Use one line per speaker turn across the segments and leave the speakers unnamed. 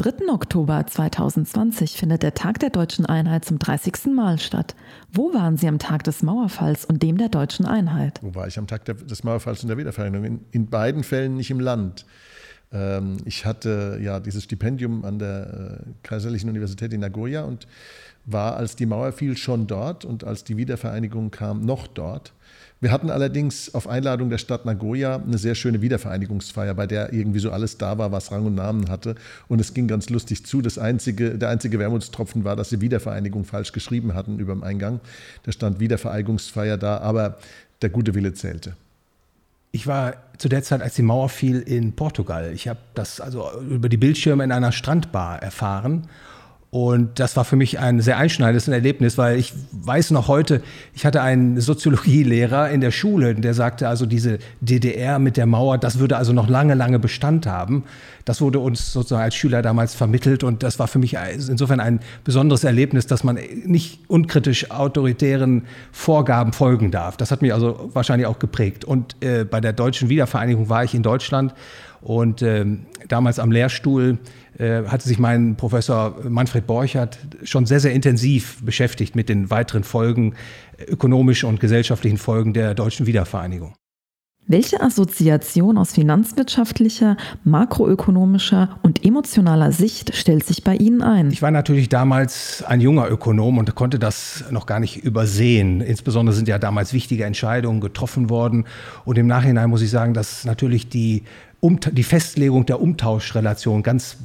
Am 3. Oktober 2020 findet der Tag der deutschen Einheit zum 30. Mal statt. Wo waren Sie am Tag des Mauerfalls und dem der deutschen Einheit?
Wo war ich am Tag des Mauerfalls und der Wiedervereinigung? In, in beiden Fällen nicht im Land. Ähm, ich hatte ja dieses Stipendium an der äh, Kaiserlichen Universität in Nagoya und war, als die Mauer fiel, schon dort und als die Wiedervereinigung kam, noch dort. Wir hatten allerdings auf Einladung der Stadt Nagoya eine sehr schöne Wiedervereinigungsfeier, bei der irgendwie so alles da war, was Rang und Namen hatte. Und es ging ganz lustig zu. Das einzige, der einzige Wermutstropfen war, dass sie Wiedervereinigung falsch geschrieben hatten über dem Eingang. Da stand Wiedervereinigungsfeier da, aber der gute Wille zählte.
Ich war zu der Zeit, als die Mauer fiel, in Portugal. Ich habe das also über die Bildschirme in einer Strandbar erfahren und das war für mich ein sehr einschneidendes Erlebnis, weil ich weiß noch heute, ich hatte einen Soziologielehrer in der Schule, der sagte also, diese DDR mit der Mauer, das würde also noch lange, lange Bestand haben. Das wurde uns sozusagen als Schüler damals vermittelt und das war für mich insofern ein besonderes Erlebnis, dass man nicht unkritisch autoritären Vorgaben folgen darf. Das hat mich also wahrscheinlich auch geprägt. Und äh, bei der deutschen Wiedervereinigung war ich in Deutschland und äh, damals am Lehrstuhl äh, hatte sich mein Professor Manfred Borchert schon sehr, sehr intensiv beschäftigt mit den weiteren Folgen, ökonomischen und gesellschaftlichen Folgen der deutschen Wiedervereinigung.
Welche Assoziation aus finanzwirtschaftlicher, makroökonomischer und emotionaler Sicht stellt sich bei Ihnen ein?
Ich war natürlich damals ein junger Ökonom und konnte das noch gar nicht übersehen. Insbesondere sind ja damals wichtige Entscheidungen getroffen worden. Und im Nachhinein muss ich sagen, dass natürlich die, um die Festlegung der Umtauschrelation ganz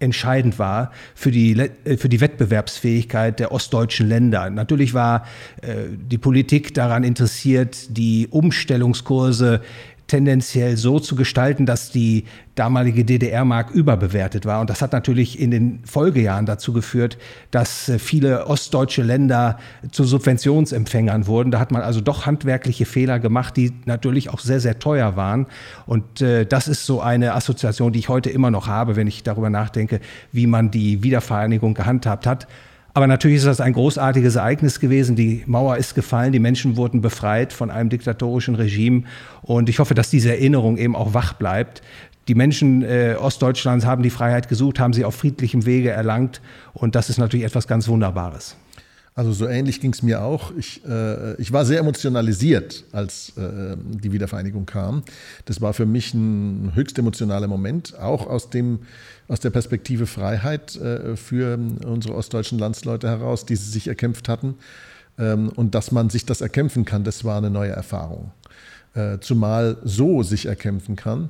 entscheidend war für die, äh, für die Wettbewerbsfähigkeit der ostdeutschen Länder. Natürlich war äh, die Politik daran interessiert, die Umstellungskurse tendenziell so zu gestalten, dass die damalige DDR-Mark überbewertet war. Und das hat natürlich in den Folgejahren dazu geführt, dass äh, viele ostdeutsche Länder zu Subventionsempfängern wurden. Da hat man also doch handwerkliche Fehler gemacht, die natürlich auch sehr, sehr teuer waren. Und äh, das ist so eine Assoziation, die ich heute immer noch habe, wenn ich darüber nachdenke, wie man die Wiedervereinigung gehandhabt hat. Aber natürlich ist das ein großartiges Ereignis gewesen. Die Mauer ist gefallen, die Menschen wurden befreit von einem diktatorischen Regime. Und ich hoffe, dass diese Erinnerung eben auch wach bleibt. Die Menschen äh, Ostdeutschlands haben die Freiheit gesucht, haben sie auf friedlichem Wege erlangt. Und das ist natürlich etwas ganz Wunderbares.
Also so ähnlich ging es mir auch. Ich, äh, ich war sehr emotionalisiert, als äh, die Wiedervereinigung kam. Das war für mich ein höchst emotionaler Moment, auch aus, dem, aus der Perspektive Freiheit äh, für unsere ostdeutschen Landsleute heraus, die sie sich erkämpft hatten. Ähm, und dass man sich das erkämpfen kann, das war eine neue Erfahrung. Äh, zumal so sich erkämpfen kann.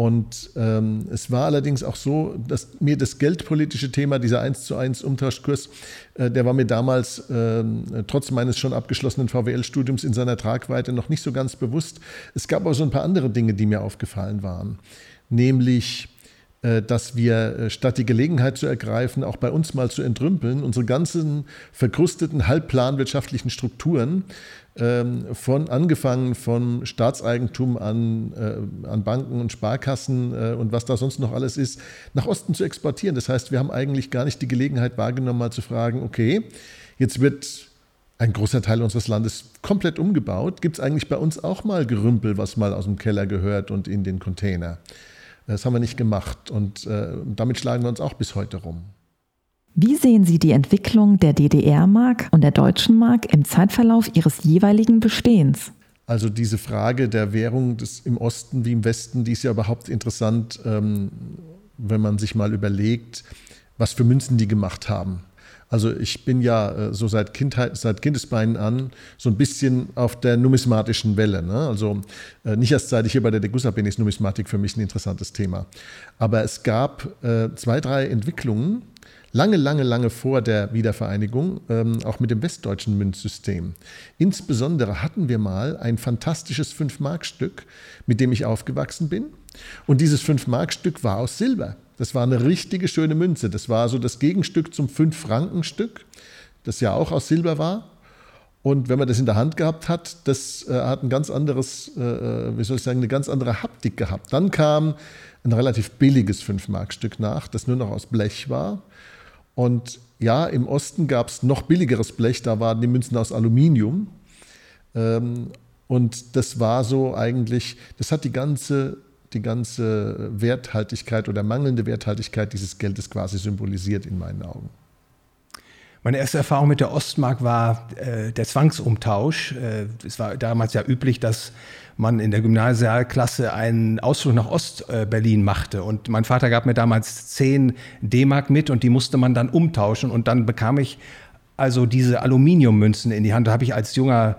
Und ähm, es war allerdings auch so, dass mir das geldpolitische Thema, dieser 1 zu 1 Umtauschkurs, der war mir damals äh, trotz meines schon abgeschlossenen VWL-Studiums in seiner Tragweite noch nicht so ganz bewusst. Es gab aber so ein paar andere Dinge, die mir aufgefallen waren. Nämlich, äh, dass wir äh, statt die Gelegenheit zu ergreifen, auch bei uns mal zu entrümpeln, unsere ganzen verkrusteten, halbplanwirtschaftlichen Strukturen ähm, von angefangen von Staatseigentum an, äh, an Banken und Sparkassen äh, und was da sonst noch alles ist, nach Osten zu exportieren. Das heißt, wir haben eigentlich gar nicht die Gelegenheit wahrgenommen, mal zu fragen, okay, jetzt wird ein großer Teil unseres Landes komplett umgebaut. Gibt es eigentlich bei uns auch mal Gerümpel, was mal aus dem Keller gehört und in den Container? Das haben wir nicht gemacht und äh, damit schlagen wir uns auch bis heute rum.
Wie sehen Sie die Entwicklung der DDR-Mark und der deutschen Mark im Zeitverlauf ihres jeweiligen Bestehens?
Also diese Frage der Währung des, im Osten wie im Westen, die ist ja überhaupt interessant, ähm, wenn man sich mal überlegt, was für Münzen die gemacht haben. Also ich bin ja äh, so seit Kindheit, seit Kindesbeinen an so ein bisschen auf der numismatischen Welle. Ne? Also äh, nicht erst seit ich hier bei der Degussa bin, ist Numismatik für mich ein interessantes Thema. Aber es gab äh, zwei, drei Entwicklungen, lange, lange, lange vor der Wiedervereinigung, ähm, auch mit dem westdeutschen Münzsystem. Insbesondere hatten wir mal ein fantastisches Fünf-Mark-Stück, mit dem ich aufgewachsen bin. Und dieses Fünf-Mark-Stück war aus Silber. Das war eine richtige schöne Münze. Das war so das Gegenstück zum Fünf-Franken-Stück, das ja auch aus Silber war. Und wenn man das in der Hand gehabt hat, das äh, hat ein ganz anderes, äh, äh wie soll ich sagen, eine ganz andere Haptik gehabt. Dann kam ein relativ billiges Fünf-Mark-Stück nach, das nur noch aus Blech war. Und ja, im Osten gab es noch billigeres Blech, da waren die Münzen aus Aluminium. Ähm, und das war so eigentlich, das hat die ganze die ganze Werthaltigkeit oder mangelnde Werthaltigkeit dieses Geldes quasi symbolisiert in meinen Augen.
Meine erste Erfahrung mit der Ostmark war äh, der Zwangsumtausch. Äh, es war damals ja üblich, dass man in der Gymnasialklasse einen Ausflug nach Ostberlin machte. Und mein Vater gab mir damals 10 D-Mark mit und die musste man dann umtauschen. Und dann bekam ich also diese Aluminiummünzen in die Hand. Da habe ich als junger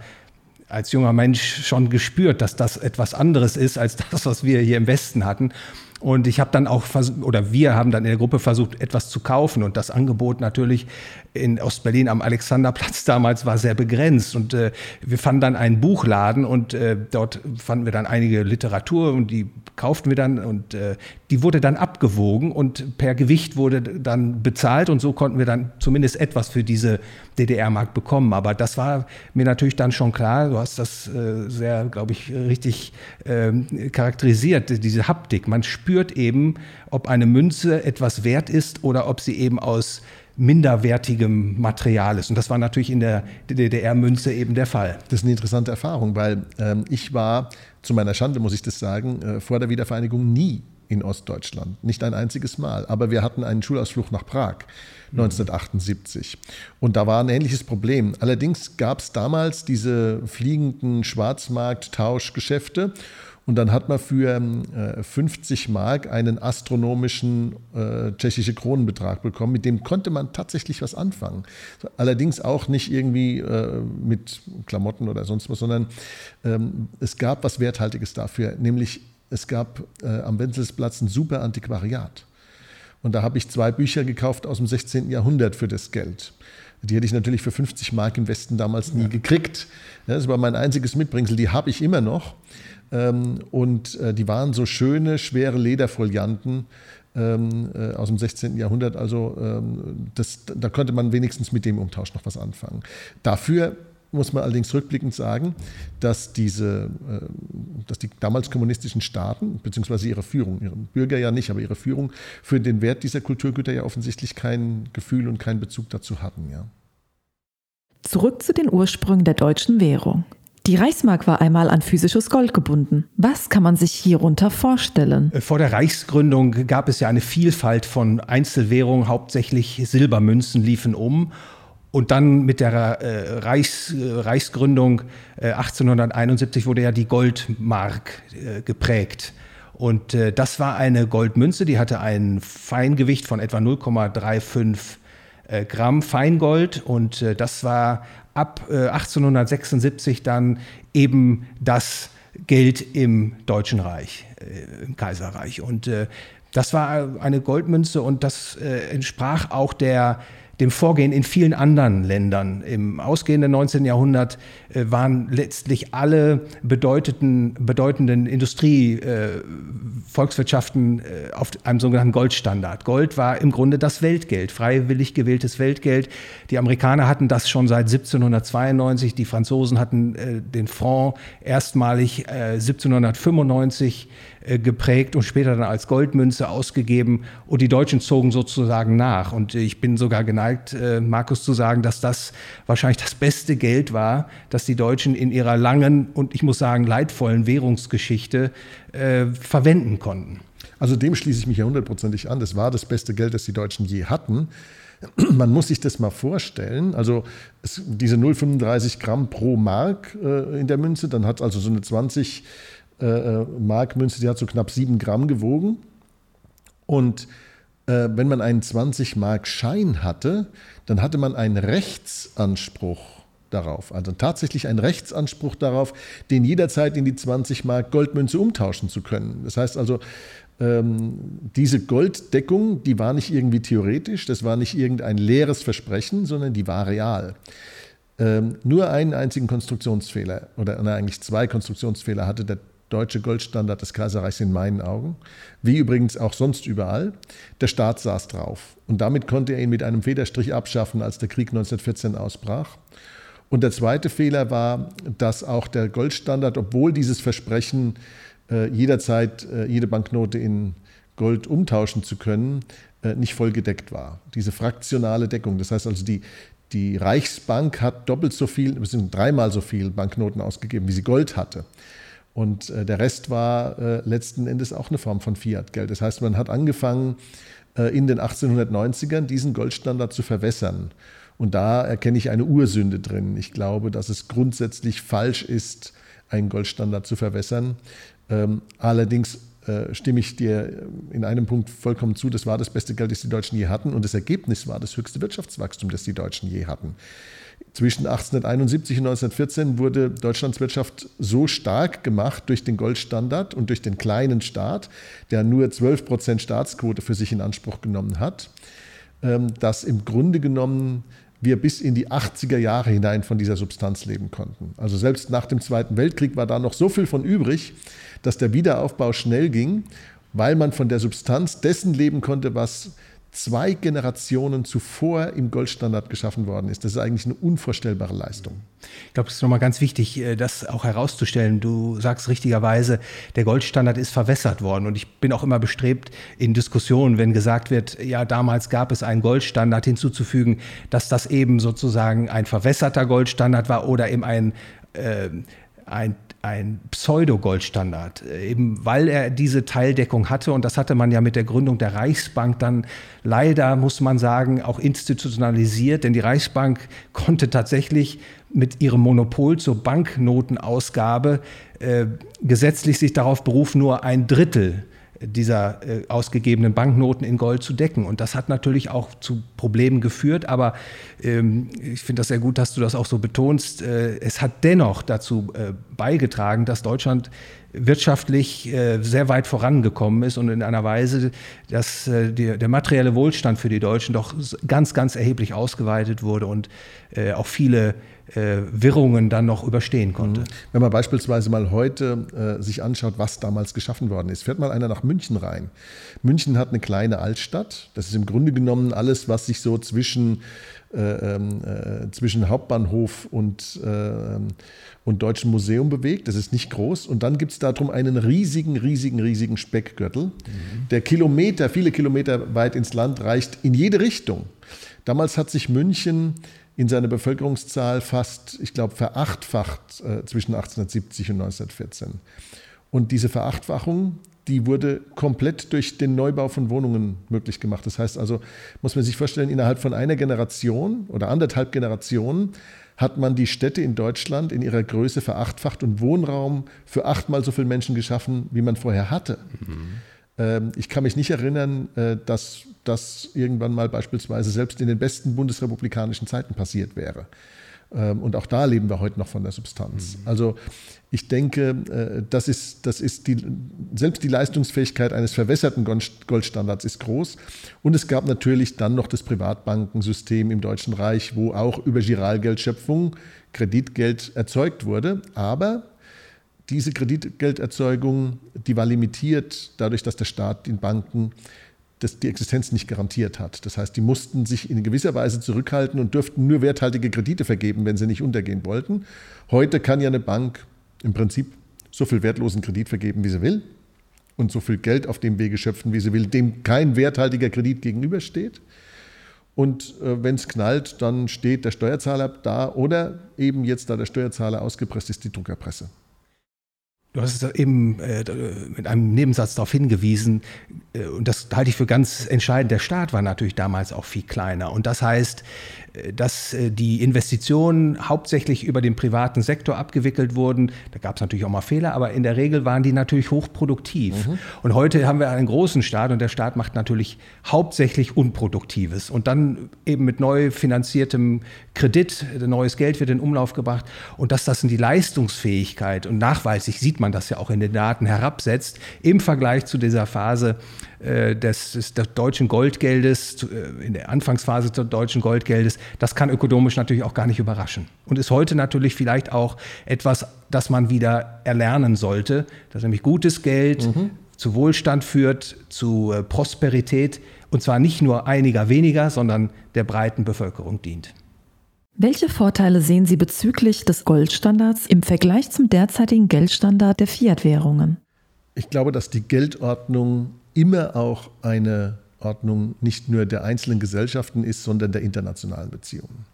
als junger Mensch schon gespürt, dass das etwas anderes ist als das, was wir hier im Westen hatten. Und ich habe dann auch, oder wir haben dann in der Gruppe versucht, etwas zu kaufen. Und das Angebot natürlich in Ostberlin am Alexanderplatz damals war sehr begrenzt. Und äh, wir fanden dann einen Buchladen und äh, dort fanden wir dann einige Literatur und die kauften wir dann und äh, die wurde dann abgewogen und per Gewicht wurde dann bezahlt und so konnten wir dann zumindest etwas für diese DDR-Mark bekommen. Aber das war mir natürlich dann schon klar, du hast das äh, sehr, glaube ich, richtig ähm, charakterisiert, diese Haptik. Man spürt eben, ob eine Münze etwas wert ist oder ob sie eben aus minderwertigem Material ist. Und das war natürlich in der DDR-Münze eben der Fall.
Das ist eine interessante Erfahrung, weil ähm, ich war, zu meiner Schande muss ich das sagen, äh, vor der Wiedervereinigung nie in Ostdeutschland. Nicht ein einziges Mal. Aber wir hatten einen Schulausflug nach Prag 1978. Und da war ein ähnliches Problem. Allerdings gab es damals diese fliegenden Schwarzmarkt-Tauschgeschäfte. Und dann hat man für äh, 50 Mark einen astronomischen äh, tschechische Kronenbetrag bekommen. Mit dem konnte man tatsächlich was anfangen. Allerdings auch nicht irgendwie äh, mit Klamotten oder sonst was, sondern ähm, es gab was Werthaltiges dafür, nämlich es gab äh, am Wenzelsplatz ein super Antiquariat. Und da habe ich zwei Bücher gekauft aus dem 16. Jahrhundert für das Geld. Die hätte ich natürlich für 50 Mark im Westen damals nie ja. gekriegt. Das war mein einziges Mitbringsel, die habe ich immer noch. Ähm, und äh, die waren so schöne, schwere Lederfolianten ähm, äh, aus dem 16. Jahrhundert. Also ähm, das, da konnte man wenigstens mit dem Umtausch noch was anfangen. Dafür muss man allerdings rückblickend sagen, dass, diese, äh, dass die damals kommunistischen Staaten, beziehungsweise ihre Führung, ihre Bürger ja nicht, aber ihre Führung für den Wert dieser Kulturgüter ja offensichtlich kein Gefühl und keinen Bezug dazu hatten. Ja.
Zurück zu den Ursprüngen der deutschen Währung. Die Reichsmark war einmal an physisches Gold gebunden. Was kann man sich hierunter vorstellen?
Vor der Reichsgründung gab es ja eine Vielfalt von Einzelwährungen, hauptsächlich Silbermünzen liefen um. Und dann mit der äh, Reichs, äh, Reichsgründung äh, 1871 wurde ja die Goldmark äh, geprägt. Und äh, das war eine Goldmünze, die hatte ein Feingewicht von etwa 0,35 äh, Gramm Feingold. Und das war ab 1876 äh, dann eben das Geld im Deutschen Reich, äh, im Kaiserreich. Und äh, das war eine Goldmünze und das entsprach auch der dem Vorgehen in vielen anderen Ländern. Im ausgehenden 19. Jahrhundert äh, waren letztlich alle bedeutenden, bedeutenden Industrie-Volkswirtschaften äh, äh, auf einem sogenannten Goldstandard. Gold war im Grunde das Weltgeld, freiwillig gewähltes Weltgeld. Die Amerikaner hatten das schon seit 1792, die Franzosen hatten den Franc erstmalig 1795 äh, geprägt und später dann als Goldmünze ausgegeben. Und die Deutschen zogen sozusagen nach. Und ich bin sogar geneigt, äh, Markus zu sagen, dass das wahrscheinlich das beste Geld war, das die Deutschen in ihrer langen und ich muss sagen leidvollen Währungsgeschichte äh, verwenden konnten.
Also dem schließe ich mich ja hundertprozentig an. Das war das beste Geld, das die Deutschen je hatten. Man muss sich das mal vorstellen. Also es, diese 0,35 Gramm pro Mark äh, in der Münze, dann hat also so eine 20 äh, äh, Markmünze, die hat so knapp sieben Gramm gewogen. Und äh, wenn man einen 20 Mark Schein hatte, dann hatte man einen Rechtsanspruch darauf, also tatsächlich einen Rechtsanspruch darauf, den jederzeit in die 20 Mark Goldmünze umtauschen zu können. Das heißt also, ähm, diese Golddeckung, die war nicht irgendwie theoretisch, das war nicht irgendein leeres Versprechen, sondern die war real. Ähm, nur einen einzigen Konstruktionsfehler oder eigentlich zwei Konstruktionsfehler hatte der deutsche Goldstandard des Kaiserreichs in meinen Augen, wie übrigens auch sonst überall. Der Staat saß drauf und damit konnte er ihn mit einem Federstrich abschaffen, als der Krieg 1914 ausbrach. Und der zweite Fehler war, dass auch der Goldstandard, obwohl dieses Versprechen, äh, jederzeit äh, jede Banknote in Gold umtauschen zu können, äh, nicht voll gedeckt war. Diese fraktionale Deckung, das heißt also die, die Reichsbank hat doppelt so viel, dreimal so viel Banknoten ausgegeben, wie sie Gold hatte. Und äh, der Rest war äh, letzten Endes auch eine Form von Fiat-Geld. Das heißt, man hat angefangen, äh, in den 1890ern diesen Goldstandard zu verwässern. Und da erkenne ich eine Ursünde drin. Ich glaube, dass es grundsätzlich falsch ist, einen Goldstandard zu verwässern. Ähm, allerdings äh, stimme ich dir in einem Punkt vollkommen zu. Das war das beste Geld, das die Deutschen je hatten. Und das Ergebnis war das höchste Wirtschaftswachstum, das die Deutschen je hatten. Zwischen 1871 und 1914 wurde Deutschlands Wirtschaft so stark gemacht durch den Goldstandard und durch den kleinen Staat, der nur 12 Prozent Staatsquote für sich in Anspruch genommen hat, ähm, dass im Grunde genommen wir bis in die 80er Jahre hinein von dieser Substanz leben konnten. Also selbst nach dem Zweiten Weltkrieg war da noch so viel von übrig, dass der Wiederaufbau schnell ging, weil man von der Substanz dessen leben konnte, was zwei Generationen zuvor im Goldstandard geschaffen worden ist. Das ist eigentlich eine unvorstellbare Leistung.
Ich glaube, es ist nochmal ganz wichtig, äh, das auch herauszustellen. Du sagst richtigerweise, der Goldstandard ist verwässert worden. Und ich bin auch immer bestrebt, in Diskussionen, wenn gesagt wird, ja, damals gab es einen Goldstandard hinzuzufügen, dass das eben sozusagen ein verwässerter Goldstandard war oder eben ein, äh, ein ein Pseudo-Goldstandard, äh, eben weil er diese Teildeckung hatte. Und das hatte man ja mit der Gründung der Reichsbank dann leider, muss man sagen, auch institutionalisiert. Denn die Reichsbank konnte tatsächlich mit ihrem Monopol zur Banknotenausgabe äh, gesetzlich sich darauf berufen, nur ein Drittel dieser äh, ausgegebenen Banknoten in Gold zu decken. Und das hat natürlich auch zu Problemen geführt. Aber ähm, ich finde das sehr gut, dass du das auch so betonst. Äh, es hat dennoch dazu äh, beigetragen, dass Deutschland wirtschaftlich äh, sehr weit vorangekommen ist und in einer Weise, dass äh, die, der materielle Wohlstand für die Deutschen doch ganz, ganz erheblich ausgeweitet wurde und äh, auch viele äh, Wirrungen dann noch überstehen konnte. Mhm.
Wenn man beispielsweise mal heute äh, sich anschaut, was damals geschaffen worden ist, fährt mal einer nach München rein. München hat eine kleine Altstadt. Das ist im Grunde genommen alles, was sich so zwischen, äh, ähm, äh zwischen Hauptbahnhof und, äh, und Deutschen Museum bewegt. Das ist nicht groß. Und dann gibt es darum einen riesigen, riesigen, riesigen Speckgürtel, mhm. der Kilometer, viele Kilometer weit ins Land reicht, in jede Richtung. Damals hat sich München in seiner Bevölkerungszahl fast, ich glaube, verachtfacht äh, zwischen 1870 und 1914. Und diese Verachtfachung, die wurde komplett durch den Neubau von Wohnungen möglich gemacht. Das heißt also, muss man sich vorstellen, innerhalb von einer Generation oder anderthalb Generationen hat man die Städte in Deutschland in ihrer Größe verachtfacht und Wohnraum für achtmal so viele Menschen geschaffen, wie man vorher hatte. Mhm. Ich kann mich nicht erinnern, äh, dass das irgendwann mal beispielsweise selbst in den besten bundesrepublikanischen Zeiten passiert wäre. Ähm, und auch da leben wir heute noch von der Substanz. Mhm. Also ich denke, äh, das ist, das ist die, selbst die Leistungsfähigkeit eines verwässerten Goldstandards ist groß. Und es gab natürlich dann noch das Privatbankensystem im Deutschen Reich, wo auch über Giralgeldschöpfung Kreditgeld erzeugt wurde. Aber diese Kreditgelderzeugung, die war limitiert dadurch, dass der Staat den Banken das die Existenz nicht garantiert hat. Das heißt, die mussten sich in gewisser Weise zurückhalten und dürften nur werthaltige Kredite vergeben, wenn sie nicht untergehen wollten. Heute kann ja eine Bank im Prinzip so viel wertlosen Kredit vergeben, wie sie will und so viel Geld auf dem Wege schöpfen, wie sie will, dem kein werthaltiger Kredit gegenübersteht. Und äh, wenn es knallt, dann steht der Steuerzahler da oder eben jetzt, da der Steuerzahler ausgepresst ist, die Druckerpresse.
Du hast eben äh, mit einem Nebensatz darauf hingewiesen, äh, und das halte ich für ganz entscheidend, der Staat war natürlich damals auch viel kleiner. Und das heißt, dass äh, die Investitionen hauptsächlich über den privaten Sektor abgewickelt wurden. Da gab es natürlich auch mal Fehler, aber in der Regel waren die natürlich hochproduktiv. Mhm. Und heute haben wir einen großen Staat und der Staat macht natürlich hauptsächlich Unproduktives. Und dann eben mit neu finanziertem Kredit, neues Geld wird in Umlauf gebracht. Und dass das in die Leistungsfähigkeit und nachweislich sieht man das ja auch in den Daten herabsetzt, im Vergleich zu dieser Phase äh, des, des, des, deutschen Goldgeldes, äh, in der Anfangsphase des deutschen Goldgeldes, das kann ökonomisch natürlich auch gar nicht überraschen. Und ist heute natürlich vielleicht auch etwas, das man wieder erlernen sollte, dass nämlich gutes Geld mhm. zu Wohlstand führt, zu äh, Prosperität und zwar nicht nur einiger weniger, sondern der breiten Bevölkerung dient.
Welche Vorteile sehen Sie bezüglich des Goldstandards im Vergleich zum derzeitigen Geldstandard der Fiat-Währungen?
Ich glaube, dass die Geldordnung immer auch eine Ordnung nicht nur der einzelnen Gesellschaften ist, sondern der internationalen Beziehungen.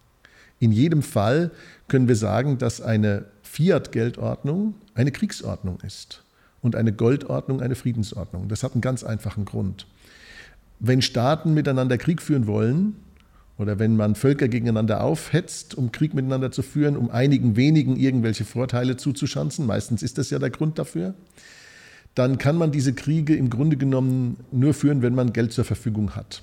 In jedem Fall können wir sagen, dass eine Fiat-Geldordnung eine Kriegsordnung ist und eine Goldordnung eine Friedensordnung. Das hat einen ganz einfachen Grund. Wenn Staaten miteinander Krieg führen wollen, oder wenn man Völker gegeneinander aufhetzt, um Krieg miteinander zu führen, um einigen wenigen irgendwelche Vorteile zuzuschanzen, meistens ist das ja der Grund dafür, dann kann man diese Kriege im Grunde genommen nur führen, wenn man Geld zur Verfügung hat.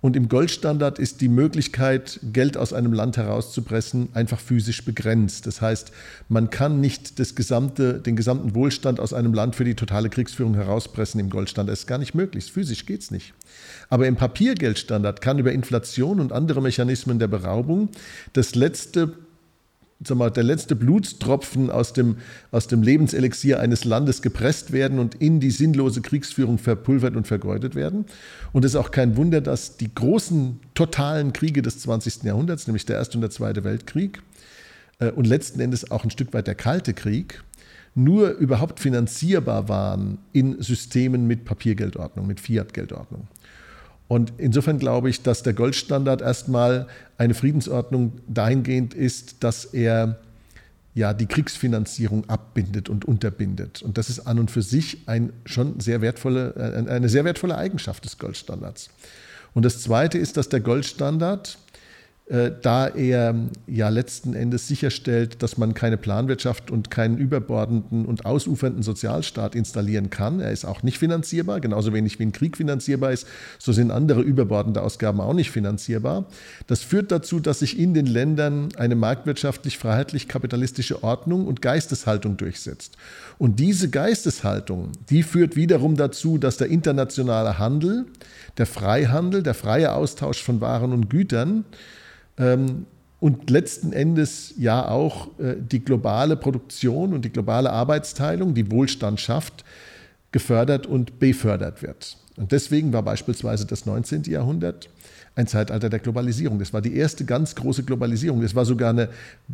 Und im Goldstandard ist die Möglichkeit, Geld aus einem Land herauszupressen, einfach physisch begrenzt. Das heißt, man kann nicht das gesamte, den gesamten Wohlstand aus einem Land für die totale Kriegsführung herauspressen im Goldstandard. Das ist gar nicht möglich. Physisch geht es nicht. Aber im Papiergeldstandard kann über Inflation und andere Mechanismen der Beraubung das letzte sag mal, der letzte Blutstropfen aus dem, aus dem Lebenselixier eines Landes gepresst werden und in die sinnlose Kriegsführung verpulvert und vergeudet werden. Und es ist auch kein Wunder, dass die großen totalen Kriege des 20. Jahrhunderts, nämlich der Erste und der Zweite Weltkrieg äh, und letzten Endes auch ein Stück weit der Kalte Krieg, nur überhaupt finanzierbar waren in Systemen mit Papiergeldordnung, mit Fiat-Geldordnung. Und insofern glaube ich, dass der Goldstandard erstmal eine Friedensordnung dahingehend ist, dass er ja die Kriegsfinanzierung abbindet und unterbindet. Und das ist an und für sich ein schon sehr wertvolle, äh, eine sehr wertvolle Eigenschaft des Goldstandards. Und das Zweite ist, dass der Goldstandard da er ja letzten Endes sicherstellt, dass man keine Planwirtschaft und keinen überbordenden und ausufernden Sozialstaat installieren kann. Er ist auch nicht finanzierbar, genauso wenig wie ein Krieg finanzierbar ist, so sind andere überbordende Ausgaben auch nicht finanzierbar. Das führt dazu, dass sich in den Ländern eine marktwirtschaftlich freiheitlich-kapitalistische Ordnung und Geisteshaltung durchsetzt. Und diese Geisteshaltung, die führt wiederum dazu, dass der internationale Handel, der Freihandel, der freie Austausch von Waren und Gütern, ähm, und letzten Endes ja auch äh, die globale Produktion und die globale Arbeitsteilung, die Wohlstand schafft, gefördert und befördert wird. Und deswegen war beispielsweise das 19. Jahrhundert ein Zeitalter der Globalisierung. Das war die erste ganz große Globalisierung. Das war sogar eine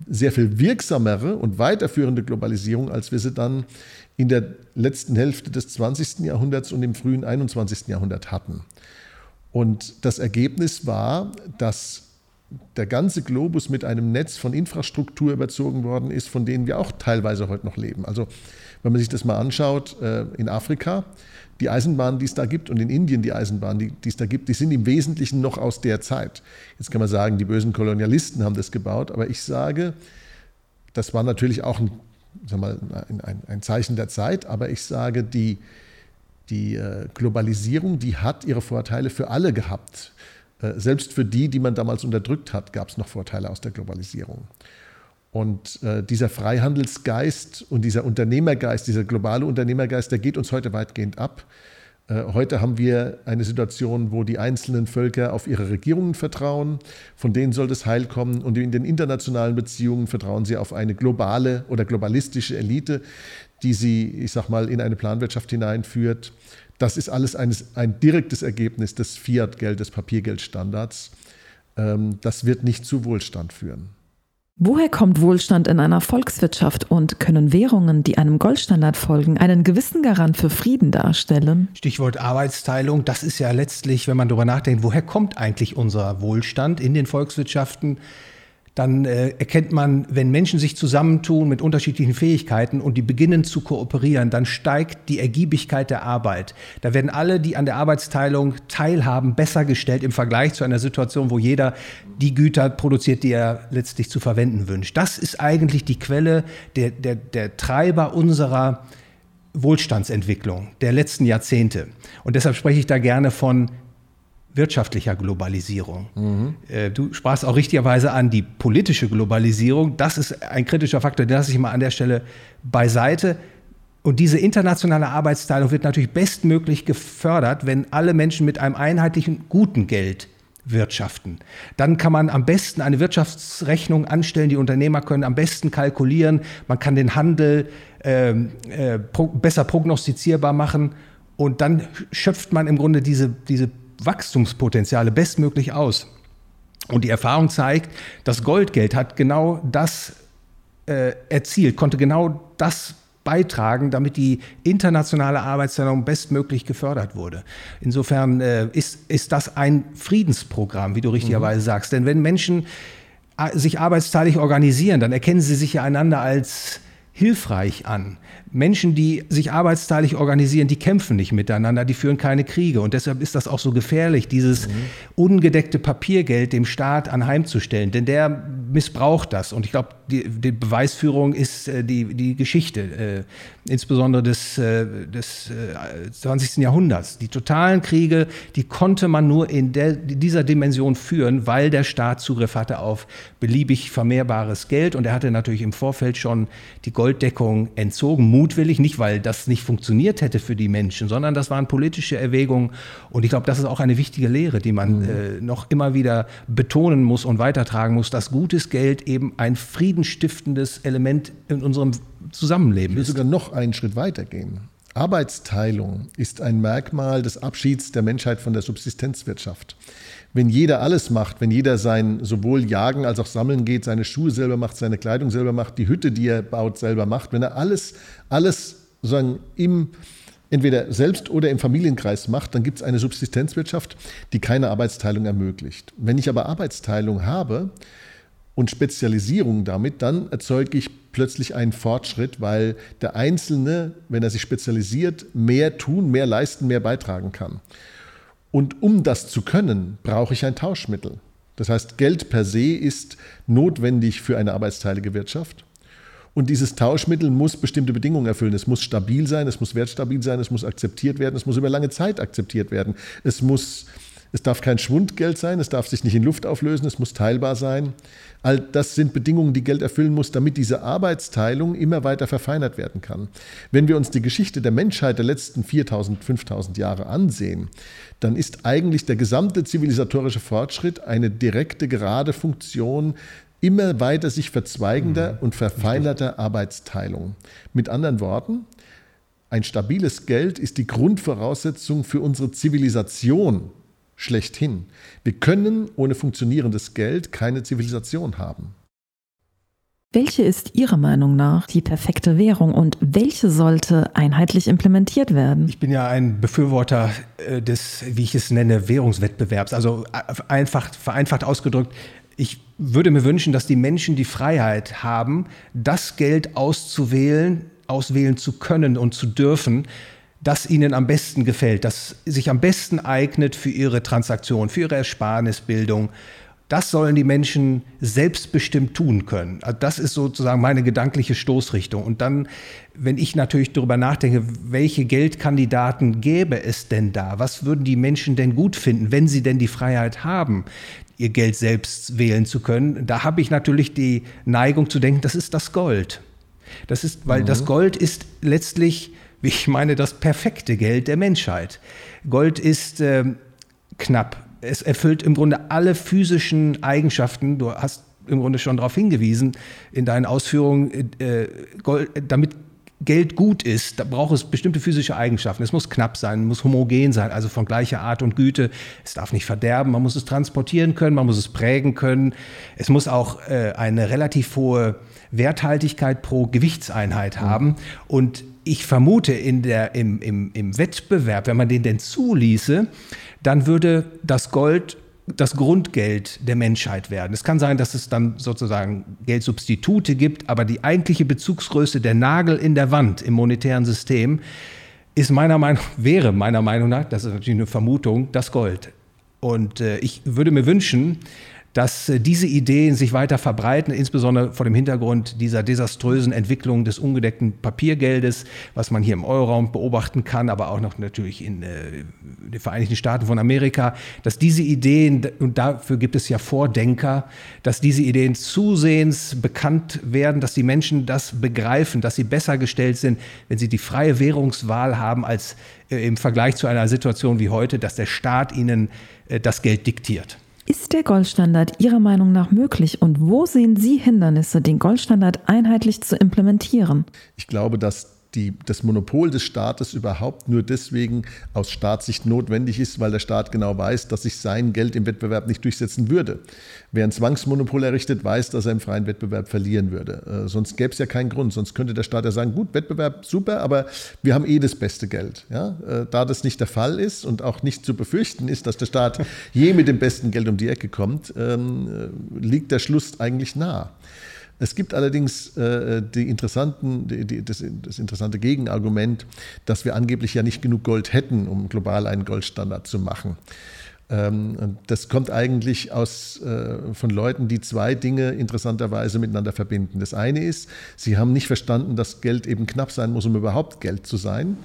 sehr viel wirksamere und weiterführende Globalisierung, als wir sie dann in der letzten Hälfte des 20. Jahrhunderts und im frühen 21. Jahrhundert hatten. Und das Ergebnis war, dass der ganze Globus mit einem Netz von Infrastruktur überzogen worden ist, von denen wir auch teilweise heute noch leben. Also wenn man sich das mal anschaut, äh, in Afrika, die Eisenbahnen, die es da gibt, und in Indien die Eisenbahnen, die, die es da gibt, die sind im Wesentlichen noch aus der Zeit. Jetzt kann man sagen, die bösen Kolonialisten haben das gebaut, aber ich sage, das war natürlich auch ein, sag mal, ein, ein Zeichen der Zeit, aber ich sage, die, die äh, Globalisierung, die hat ihre Vorteile für alle gehabt. Äh, selbst für die, die man damals unterdrückt hat, gab es noch Vorteile aus der Globalisierung. Und äh, dieser Freihandelsgeist und dieser Unternehmergeist, dieser globale Unternehmergeist, der geht uns heute weitgehend ab. Äh, heute haben wir eine Situation, wo die einzelnen Völker auf ihre Regierungen vertrauen, von denen soll das Heil kommen. Und in den internationalen Beziehungen vertrauen sie auf eine globale oder globalistische Elite, die sie, ich sag mal, in eine Planwirtschaft hineinführt, das ist alles ein, ein direktes Ergebnis des Fiat-Geld, des Papiergeldstandards. Ähm, das wird nicht zu Wohlstand führen.
Woher kommt Wohlstand in einer Volkswirtschaft und können Währungen, die einem Goldstandard folgen, einen gewissen Garant für Frieden darstellen?
Stichwort Arbeitsteilung, das ist ja letztlich, wenn man darüber nachdenkt, woher kommt eigentlich unser Wohlstand in den Volkswirtschaften? Dann äh, erkennt man, wenn Menschen sich zusammentun mit unterschiedlichen Fähigkeiten und die beginnen zu kooperieren, dann steigt die Ergiebigkeit der Arbeit. Da werden alle, die an der Arbeitsteilung teilhaben, besser gestellt im Vergleich zu einer Situation, wo jeder die Güter produziert, die er letztlich zu verwenden wünscht. Das ist eigentlich die Quelle, der, der, der Treiber unserer Wohlstandsentwicklung der letzten Jahrzehnte. Und deshalb spreche ich da gerne von wirtschaftlicher Globalisierung. Mhm. Du sprachst auch richtigerweise an die politische Globalisierung. Das ist ein kritischer Faktor, den lasse ich mal an der Stelle beiseite. Und diese internationale Arbeitsteilung wird natürlich bestmöglich gefördert, wenn alle Menschen mit einem einheitlichen, guten Geld wirtschaften. Dann kann man am besten eine Wirtschaftsrechnung anstellen. Die Unternehmer können am besten kalkulieren. Man kann den Handel ähm, äh, pro, besser prognostizierbar machen. Und dann schöpft man im Grunde diese, diese Wachstumspotenziale bestmöglich aus. Und die Erfahrung zeigt, das Goldgeld hat genau das äh, erzielt, konnte genau das beitragen, damit die internationale Arbeitsteilung bestmöglich gefördert wurde. Insofern äh, ist, ist das ein Friedensprogramm, wie du richtigerweise mhm. sagst. Denn wenn Menschen äh, sich arbeitsteilig organisieren, dann erkennen sie sich ja einander als hilfreich an. Menschen, die sich arbeitsteilig organisieren, die kämpfen nicht miteinander, die führen keine Kriege. Und deshalb ist das auch so gefährlich, dieses mhm. ungedeckte Papiergeld dem Staat anheimzustellen. Denn der missbraucht das. Und ich glaube, die, die, Beweisführung ist äh, die, die Geschichte, äh, insbesondere des, äh, des äh, 20. Jahrhunderts. Die totalen Kriege, die konnte man nur in der, dieser Dimension führen, weil der Staat Zugriff hatte auf beliebig vermehrbares Geld. Und er hatte natürlich im Vorfeld schon die Golddeckung entzogen mutwillig, nicht weil das nicht funktioniert hätte für die Menschen, sondern das waren politische Erwägungen. Und ich glaube, das ist auch eine wichtige Lehre, die man mhm. äh, noch immer wieder betonen muss und weitertragen muss, dass gutes Geld eben ein friedensstiftendes Element in unserem Zusammenleben ist.
Ich will sogar noch einen Schritt weitergehen. Arbeitsteilung ist ein Merkmal des Abschieds der Menschheit von der Subsistenzwirtschaft. Wenn jeder alles macht, wenn jeder sein sowohl Jagen als auch Sammeln geht, seine Schuhe selber macht, seine Kleidung selber macht, die Hütte, die er baut, selber macht, wenn er alles, alles sozusagen im entweder selbst oder im Familienkreis macht, dann gibt es eine Subsistenzwirtschaft, die keine Arbeitsteilung ermöglicht. Wenn ich aber Arbeitsteilung habe, und Spezialisierung damit, dann erzeuge ich plötzlich einen Fortschritt, weil der Einzelne, wenn er sich spezialisiert, mehr tun, mehr leisten, mehr beitragen kann. Und um das zu können, brauche ich ein Tauschmittel. Das heißt, Geld per se ist notwendig für eine arbeitsteilige Wirtschaft. Und dieses Tauschmittel muss bestimmte Bedingungen erfüllen. Es muss stabil sein, es muss wertstabil sein, es muss akzeptiert werden, es muss über lange Zeit akzeptiert werden. Es muss es darf kein Schwundgeld sein, es darf sich nicht in Luft auflösen, es muss teilbar sein. All das sind Bedingungen, die Geld erfüllen muss, damit diese Arbeitsteilung immer weiter verfeinert werden kann. Wenn wir uns die Geschichte der Menschheit der letzten 4000, 5000 Jahre ansehen, dann ist eigentlich der gesamte zivilisatorische Fortschritt eine direkte, gerade Funktion immer weiter sich verzweigender mhm. und verfeinerter Arbeitsteilung. Mit anderen Worten, ein stabiles Geld ist die Grundvoraussetzung für unsere Zivilisation schlechthin. Wir können ohne funktionierendes Geld keine Zivilisation haben.
Welche ist Ihrer Meinung nach die perfekte Währung und welche sollte einheitlich implementiert werden?
Ich bin ja ein Befürworter äh, des, wie ich es nenne, Währungswettbewerbs. Also äh, einfach, vereinfacht ausgedrückt, ich würde mir wünschen, dass die Menschen die Freiheit haben, das Geld auszuwählen, auswählen zu können und zu dürfen, das ihnen am besten gefällt, das sich am besten eignet für ihre Transaktion, für ihre Ersparnisbildung. Das sollen die Menschen selbstbestimmt tun können. Also das ist sozusagen meine gedankliche Stoßrichtung. Und dann, wenn ich natürlich darüber nachdenke, welche Geldkandidaten gäbe es denn da? Was würden die Menschen denn gut finden, wenn sie denn die Freiheit haben, ihr Geld selbst wählen zu können? Da habe ich natürlich die Neigung zu denken, das ist das Gold. Das ist, weil mhm. das Gold ist letztlich ich meine, das perfekte Geld der Menschheit. Gold ist äh, knapp. Es erfüllt im Grunde alle physischen Eigenschaften. Du hast im Grunde schon darauf hingewiesen in deinen Ausführungen, äh, Gold, damit Geld gut ist, da braucht es bestimmte physische Eigenschaften. Es muss knapp sein, muss homogen sein, also von gleicher Art und Güte. Es darf nicht verderben, man muss es transportieren können, man muss es prägen können. Es muss auch äh, eine relativ hohe Werthaltigkeit pro Gewichtseinheit haben. Und ich vermute, in der, im, im, im Wettbewerb, wenn man den denn zuließe, dann würde das Gold das Grundgeld der Menschheit werden. Es kann sein, dass es dann sozusagen Geldsubstitute gibt, aber die eigentliche Bezugsgröße, der Nagel in der Wand im monetären System, ist meiner Meinung, wäre meiner Meinung nach, das ist natürlich eine Vermutung, das Gold. Und äh, ich würde mir wünschen, dass äh, diese Ideen sich weiter verbreiten, insbesondere vor dem Hintergrund dieser desaströsen Entwicklung des ungedeckten Papiergeldes, was man hier im Euroraum beobachten kann, aber auch noch natürlich in äh, den Vereinigten Staaten von Amerika, dass diese Ideen, und dafür gibt es ja Vordenker, dass diese Ideen zusehends bekannt werden, dass die Menschen das begreifen, dass sie besser gestellt sind, wenn sie die freie Währungswahl haben, als äh, im Vergleich zu einer Situation wie heute, dass der Staat ihnen das Geld diktiert.
Ist der Goldstandard Ihrer Meinung nach möglich und wo sehen Sie Hindernisse, den Goldstandard einheitlich zu implementieren?
Ich glaube, dass die, das Monopol des Staates überhaupt nur deswegen aus Staatssicht notwendig ist, weil der Staat genau weiß, dass sich sein Geld im Wettbewerb nicht durchsetzen würde. Wer ein Zwangsmonopol errichtet, weiß, dass er im freien Wettbewerb verlieren würde. Äh, sonst gäbe es ja keinen Grund. Sonst könnte der Staat ja sagen, gut, Wettbewerb super, aber wir haben eh das beste Geld. Ja? Äh, da das nicht der Fall ist und auch nicht zu befürchten ist, dass der Staat je mit dem besten Geld um die Ecke kommt, ähm, äh, liegt der Schluss eigentlich nah. Es gibt allerdings äh, die interessanten, die, die, das, das, interessante Gegenargument, dass wir angeblich ja nicht genug Gold hätten, um global einen Goldstandard zu machen. Ähm, das kommt eigentlich aus, äh, von Leuten, die zwei Dinge interessanterweise miteinander verbinden. Das eine ist, sie haben nicht verstanden, dass Geld eben knapp sein muss, um überhaupt Geld zu sein.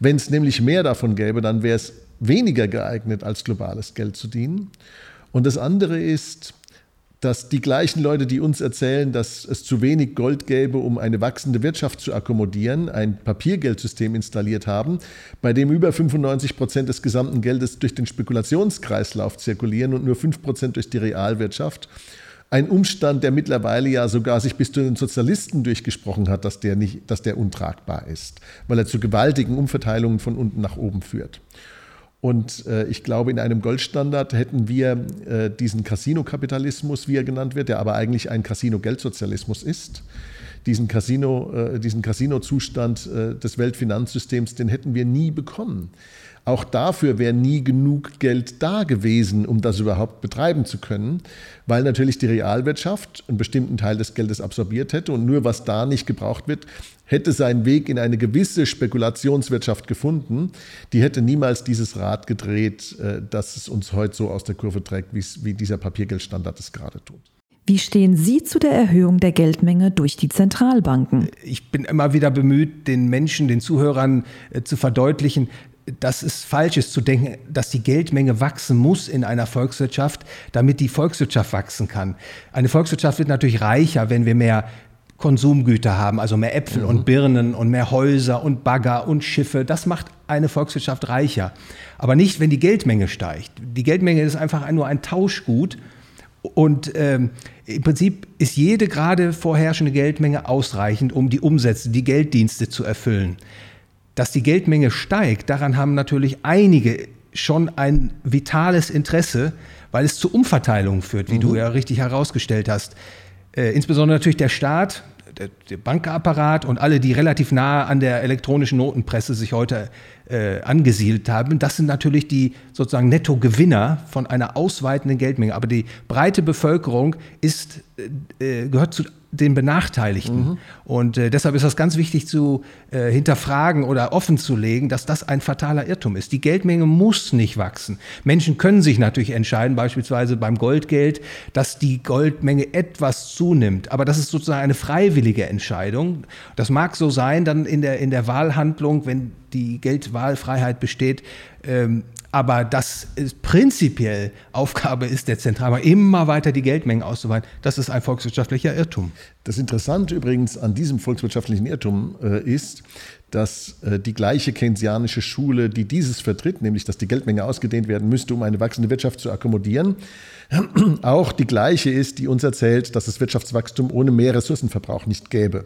Wenn es nämlich mehr davon gäbe, dann wäre es weniger geeignet, als globales Geld zu dienen. Und das andere ist, dass die gleichen Leute, die uns erzählen, dass es zu wenig Gold gäbe, um eine wachsende Wirtschaft zu akkommodieren, ein Papiergeldsystem installiert haben, bei dem über 95 Prozent des gesamten Geldes durch den Spekulationskreislauf zirkulieren und nur 5 Prozent durch die Realwirtschaft. Ein Umstand, der mittlerweile ja sogar sich bis zu den Sozialisten durchgesprochen hat, dass der, nicht, dass der untragbar ist, weil er zu gewaltigen Umverteilungen von unten nach oben führt. Und äh, ich glaube, in einem Goldstandard hätten wir äh, diesen Casino-Kapitalismus, wie er genannt wird, der aber eigentlich ein Casino-Geldsozialismus ist. Diesen Casino, äh, diesen Casino-Zustand äh, des Weltfinanzsystems, den hätten wir nie bekommen. Auch dafür wäre nie genug Geld da gewesen, um das überhaupt betreiben zu können, weil natürlich die Realwirtschaft einen bestimmten Teil des Geldes absorbiert hätte und nur was da nicht gebraucht wird, hätte seinen Weg in eine gewisse Spekulationswirtschaft gefunden. Die hätte niemals dieses Rad gedreht, äh, das es uns heute so aus der Kurve trägt, wie dieser Papiergeldstandard es gerade tut.
Wie stehen Sie zu der Erhöhung der Geldmenge durch die Zentralbanken?
Ich bin immer wieder bemüht, den Menschen, den Zuhörern äh, zu verdeutlichen, dass es falsch ist zu denken, dass die Geldmenge wachsen muss in einer Volkswirtschaft, damit die Volkswirtschaft wachsen kann. Eine Volkswirtschaft wird natürlich reicher, wenn wir mehr Konsumgüter haben, also mehr Äpfel mhm. und Birnen und mehr Häuser und Bagger und Schiffe. Das macht eine Volkswirtschaft reicher. Aber nicht, wenn die Geldmenge steigt. Die Geldmenge ist einfach nur ein Tauschgut. Und ähm, im Prinzip ist jede gerade vorherrschende Geldmenge ausreichend, um die Umsätze, die Gelddienste zu erfüllen. Dass die Geldmenge steigt, daran haben natürlich einige schon ein vitales Interesse, weil es zu Umverteilungen führt, wie mhm. du ja richtig herausgestellt hast. Äh, insbesondere natürlich der Staat, der, der, Bankapparat und alle, die relativ nahe an der elektronischen Notenpresse sich heute äh, angesiedelt haben. Das sind natürlich die sozusagen Nettogewinner von einer ausweitenden Geldmenge. Aber die breite Bevölkerung ist, äh, äh gehört zu den Benachteiligten. Mhm. Und äh, deshalb ist das ganz wichtig zu äh, hinterfragen oder offen zu legen, dass das ein fataler Irrtum ist. Die Geldmenge muss nicht wachsen. Menschen können sich natürlich entscheiden, beispielsweise beim Goldgeld, dass die Goldmenge etwas zunimmt. Aber das ist sozusagen eine freiwillige Entscheidung. Das mag so sein, dann in der, in der Wahlhandlung, wenn die Geldwahlfreiheit besteht, ähm, aber dass es prinzipiell Aufgabe ist der Zentralbank, immer weiter die Geldmengen auszuweiten, das ist ein volkswirtschaftlicher Irrtum.
Das Interessante übrigens an diesem volkswirtschaftlichen Irrtum äh, ist, dass äh, die gleiche keynesianische Schule, die dieses vertritt, nämlich dass die Geldmenge ausgedehnt werden müsste, um eine wachsende Wirtschaft zu akkommodieren, auch die gleiche ist, die uns erzählt, dass das Wirtschaftswachstum ohne mehr Ressourcenverbrauch nicht gäbe.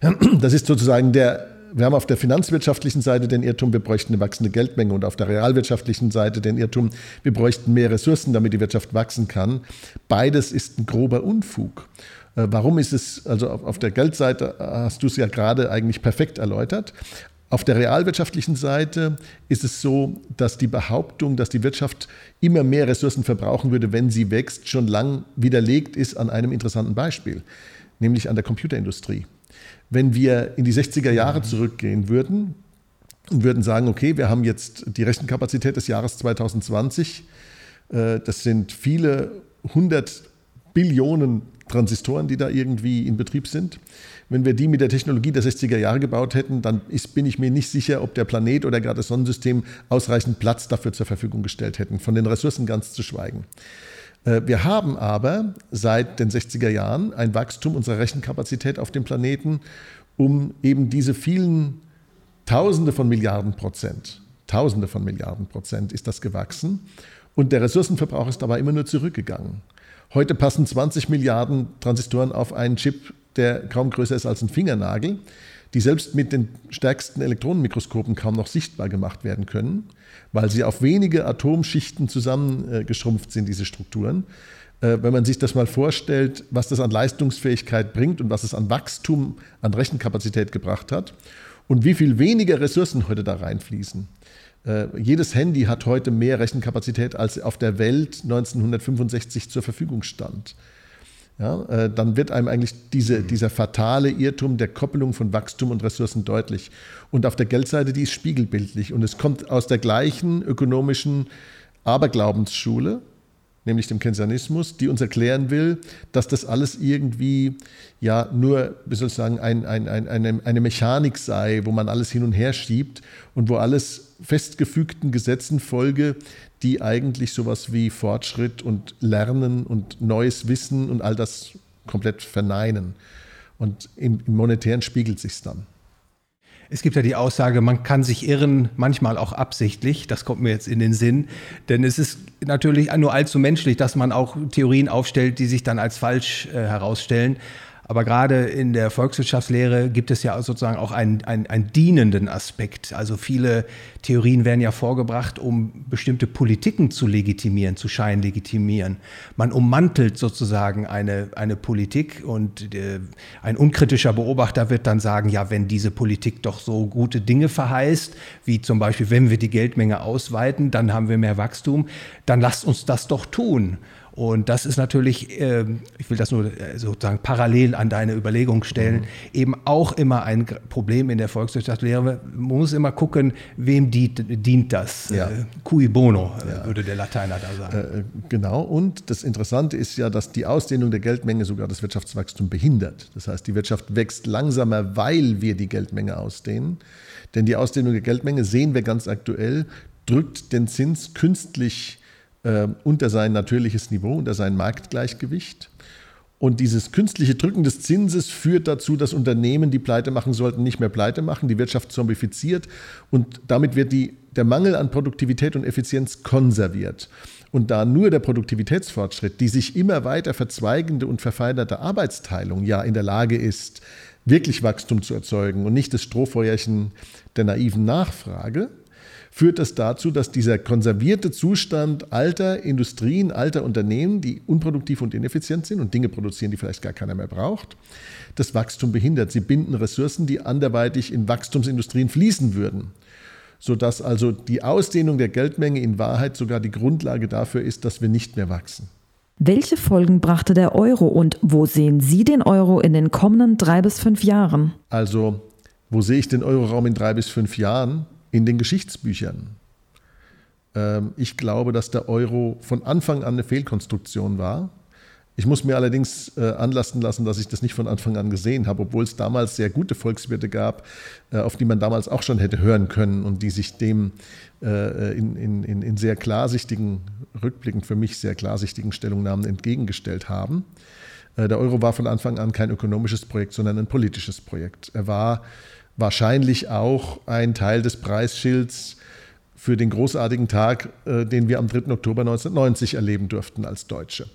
Das ist sozusagen der wir haben auf der finanzwirtschaftlichen Seite den Irrtum, wir bräuchten eine wachsende Geldmenge und auf der realwirtschaftlichen Seite den Irrtum, wir bräuchten mehr Ressourcen, damit die Wirtschaft wachsen kann. Beides ist ein grober Unfug. Äh, warum ist es, also auf der Geldseite hast du es ja gerade eigentlich perfekt erläutert. Auf der realwirtschaftlichen Seite ist es so, dass die Behauptung, dass die Wirtschaft immer mehr Ressourcen verbrauchen würde, wenn sie wächst, schon lang widerlegt ist an einem interessanten Beispiel, nämlich an der Computerindustrie wenn wir in die 60er Jahre zurückgehen würden und würden sagen, okay, wir haben jetzt die Rechenkapazität des Jahres 2020, äh, das sind viele hundert Billionen Transistoren, die da irgendwie in Betrieb sind. Wenn wir die mit der Technologie der 60er Jahre gebaut hätten, dann ist, bin ich mir nicht sicher, ob der Planet oder gerade das Sonnensystem ausreichend Platz dafür zur Verfügung gestellt hätten, von den Ressourcen ganz zu schweigen. Äh, wir haben aber seit den 60er Jahren ein Wachstum unserer Rechenkapazität auf dem Planeten um eben diese vielen Tausende von Milliarden Prozent, Tausende von Milliarden Prozent ist das gewachsen. Und der Ressourcenverbrauch ist dabei immer nur zurückgegangen. Heute passen 20 Milliarden Transistoren auf einen Chip, der kaum größer ist als ein Fingernagel, die selbst mit den stärksten Elektronenmikroskopen kaum noch sichtbar gemacht werden können weil sie auf wenige Atomschichten zusammengeschrumpft sind, diese Strukturen. Äh, wenn man sich das mal vorstellt, was das an Leistungsfähigkeit bringt und was es an Wachstum, an Rechenkapazität gebracht hat und wie viel weniger Ressourcen heute da reinfließen. Äh, jedes Handy hat heute mehr Rechenkapazität, als auf der Welt 1965 zur Verfügung stand. Ja, äh, dann wird einem eigentlich diese, dieser fatale Irrtum der Koppelung von Wachstum und Ressourcen deutlich. Und auf der Geldseite, die ist spiegelbildlich. Und es kommt aus der gleichen ökonomischen Aberglaubensschule, nämlich dem Keynesianismus, die uns erklären will, dass das alles irgendwie ja nur, wie soll ich sagen, ein, ein, ein, eine, eine Mechanik sei, wo man alles hin und her schiebt und wo alles festgefügten Gesetzen folge, die eigentlich sowas wie Fortschritt und Lernen und neues Wissen und all das komplett verneinen. Und im, im Monetären spiegelt sich dann.
Es gibt ja die Aussage, man kann sich irren, manchmal auch absichtlich. Das kommt mir jetzt in den Sinn. Denn es ist natürlich nur allzu menschlich, dass man auch Theorien aufstellt, die sich dann als falsch äh, herausstellen. Aber gerade in der Volkswirtschaftslehre gibt es ja sozusagen auch einen, einen, einen dienenden Aspekt. Also viele Theorien werden ja vorgebracht, um bestimmte Politiken zu legitimieren, zu scheinlegitimieren. Man ummantelt sozusagen eine, eine Politik und äh, ein unkritischer Beobachter wird dann sagen, ja, wenn diese Politik doch so gute Dinge verheißt, wie zum Beispiel, wenn wir die Geldmenge ausweiten, dann haben wir mehr Wachstum, dann lasst uns das doch tun. Und das ist natürlich, äh, ich will das nur äh, sozusagen parallel an deine Überlegung stellen, mhm. eben auch immer ein Problem in der Volkswirtschaftslehre. Man muss immer gucken, wem dient, dient das. Ja. Äh, cui bono, äh, ja. würde der Lateiner da sagen.
Äh, genau. Und das Interessante ist ja, dass die Ausdehnung der Geldmenge sogar das Wirtschaftswachstum behindert. Das heißt, die Wirtschaft wächst langsamer, weil wir die Geldmenge ausdehnen. Denn die Ausdehnung der Geldmenge sehen wir ganz aktuell, drückt den Zins künstlich äh, unter sein natürliches Niveau, unter sein Marktgleichgewicht. Und dieses künstliche Drücken des Zinses führt dazu, dass Unternehmen, die pleite machen sollten, nicht mehr pleite machen, die Wirtschaft zombifiziert und damit wird die, der Mangel an Produktivität und Effizienz konserviert. Und da nur der Produktivitätsfortschritt, die sich immer weiter verzweigende und verfeinerte Arbeitsteilung ja in der Lage ist, wirklich Wachstum zu erzeugen und nicht das Strohfeuerchen der naiven Nachfrage, führt das dazu, dass dieser konservierte Zustand alter Industrien, alter Unternehmen, die unproduktiv und ineffizient sind und Dinge produzieren, die vielleicht gar keiner mehr braucht, das Wachstum behindert. Sie binden Ressourcen, die anderweitig in Wachstumsindustrien fließen würden sodass also die Ausdehnung der Geldmenge in Wahrheit sogar die Grundlage dafür ist, dass wir nicht mehr wachsen.
Welche Folgen brachte der Euro und wo sehen Sie den Euro in den kommenden drei bis fünf Jahren?
Also, wo sehe ich den Euroraum in drei bis fünf Jahren? In den Geschichtsbüchern. Ähm, ich glaube, dass der Euro von Anfang an eine Fehlkonstruktion war. Ich muss mir allerdings äh, anlasten lassen, dass ich das nicht von Anfang an gesehen habe, obwohl es damals sehr gute Volkswirte gab, äh, auf die man damals auch schon hätte hören können und die sich dem äh, in, in, in sehr klarsichtigen, rückblickend für mich sehr klarsichtigen Stellungnahmen entgegengestellt haben. Der Euro war von Anfang an kein ökonomisches Projekt, sondern ein politisches Projekt. Er war wahrscheinlich auch ein Teil des Preisschilds für den großartigen Tag, äh, den wir am 3. Oktober 1990 erleben durften als Deutsche.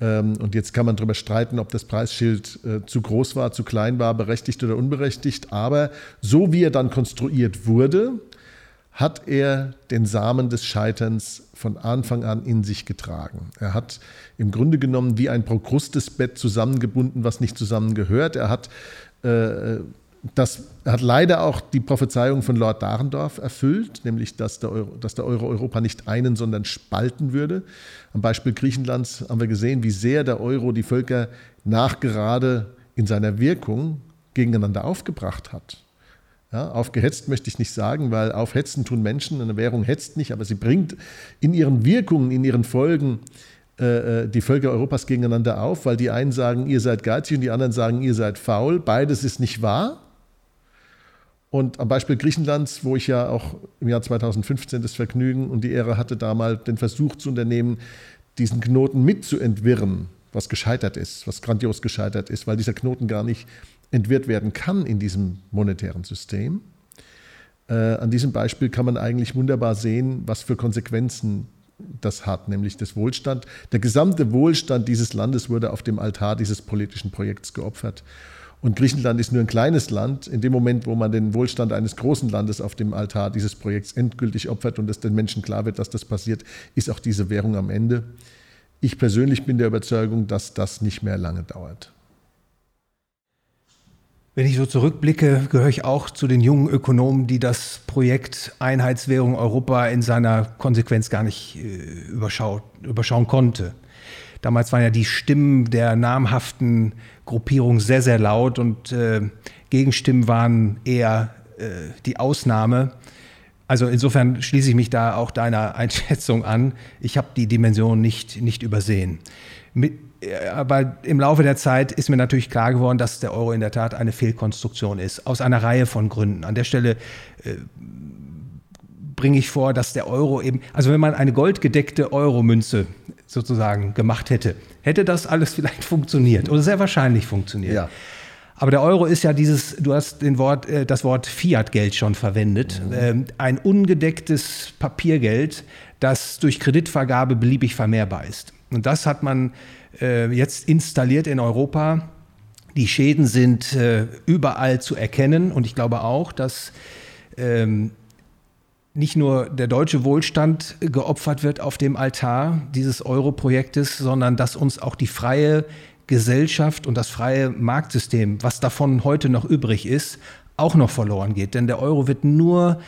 Ähm, und jetzt kann man darüber streiten, ob das Preisschild äh, zu groß war, zu klein war, berechtigt oder unberechtigt. Aber so wie er dann konstruiert wurde, hat er den Samen des Scheiterns von Anfang an in sich getragen. Er hat im Grunde genommen wie ein Prokrustesbett zusammengebunden, was nicht zusammengehört. Er hat äh, das hat leider auch die Prophezeiung von Lord Dahrendorf erfüllt, nämlich dass der, Euro, dass der Euro Europa nicht einen, sondern spalten würde. Am Beispiel Griechenlands haben wir gesehen, wie sehr der Euro die Völker nachgerade in seiner Wirkung gegeneinander aufgebracht hat. Ja, aufgehetzt möchte ich nicht sagen, weil aufhetzen tun Menschen, eine Währung hetzt nicht, aber sie bringt in ihren Wirkungen, in ihren Folgen äh, äh, die Völker Europas gegeneinander auf, weil die einen sagen, ihr seid geizig und die anderen sagen, ihr seid faul. Beides ist nicht wahr. Und am Beispiel Griechenlands, wo ich ja auch im Jahr 2015 das Vergnügen und die Ehre hatte, da mal den Versuch zu unternehmen, diesen Knoten mitzuentwirren, was gescheitert ist, was grandios gescheitert ist, weil dieser Knoten gar nicht entwirrt werden kann in diesem monetären System. Äh, an diesem Beispiel kann man eigentlich wunderbar sehen, was für Konsequenzen das hat, nämlich das Wohlstand. Der gesamte Wohlstand dieses Landes wurde auf dem Altar dieses politischen Projekts geopfert. Und Griechenland ist nur ein kleines Land. In dem Moment, wo man den Wohlstand eines großen Landes auf dem Altar dieses Projekts endgültig opfert und es den Menschen klar wird, dass das passiert, ist auch diese Währung am Ende. Ich persönlich bin der Überzeugung, dass das nicht mehr lange dauert.
Wenn ich so zurückblicke, gehöre ich auch zu den jungen Ökonomen, die das Projekt Einheitswährung Europa in seiner Konsequenz gar nicht äh, überschauen konnte. Damals waren ja die Stimmen der namhaften Gruppierung sehr, sehr laut und äh, Gegenstimmen waren eher äh, die Ausnahme. Also insofern schließe ich mich da auch deiner Einschätzung an. Ich habe die Dimension nicht, nicht übersehen. Mit, äh, aber im Laufe der Zeit ist mir natürlich klar geworden, dass der Euro in der Tat eine Fehlkonstruktion ist, aus einer Reihe von Gründen. An der Stelle äh, bringe ich vor, dass der Euro eben, also wenn man eine goldgedeckte Euro-Münze sozusagen gemacht hätte, hätte das alles vielleicht funktioniert oder sehr wahrscheinlich funktioniert. Ja. Aber der Euro ist ja dieses, du hast den Wort, äh, das Wort Fiat-Geld schon verwendet, mhm. ähm, ein ungedecktes Papiergeld, das durch Kreditvergabe beliebig vermehrbar ist. Und das hat man äh, jetzt installiert in Europa. Die Schäden sind äh, überall zu erkennen und ich glaube auch, dass ähm, nicht nur der deutsche Wohlstand geopfert wird auf dem Altar dieses Euro-Projektes, sondern dass uns auch die freie Gesellschaft und das freie Marktsystem, was davon heute noch übrig ist, auch noch verloren geht. Denn der Euro wird nur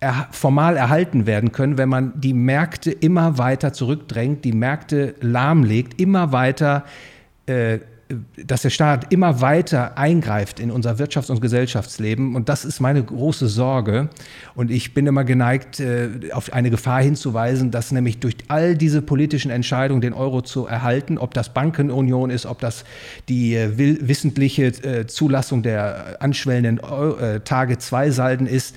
er, formal erhalten werden können, wenn man die Märkte immer weiter zurückdrängt, die Märkte lahmlegt, immer weiter äh, dass der Staat immer weiter eingreift in unser Wirtschafts- und Gesellschaftsleben. Und das ist meine große Sorge. Und ich bin immer geneigt, äh, auf eine Gefahr hinzuweisen, dass nämlich durch all diese politischen Entscheidungen, den Euro zu erhalten, ob das Bankenunion ist, ob das die äh, wissentliche äh, Zulassung der anschwellenden Tage-2-Salden ist,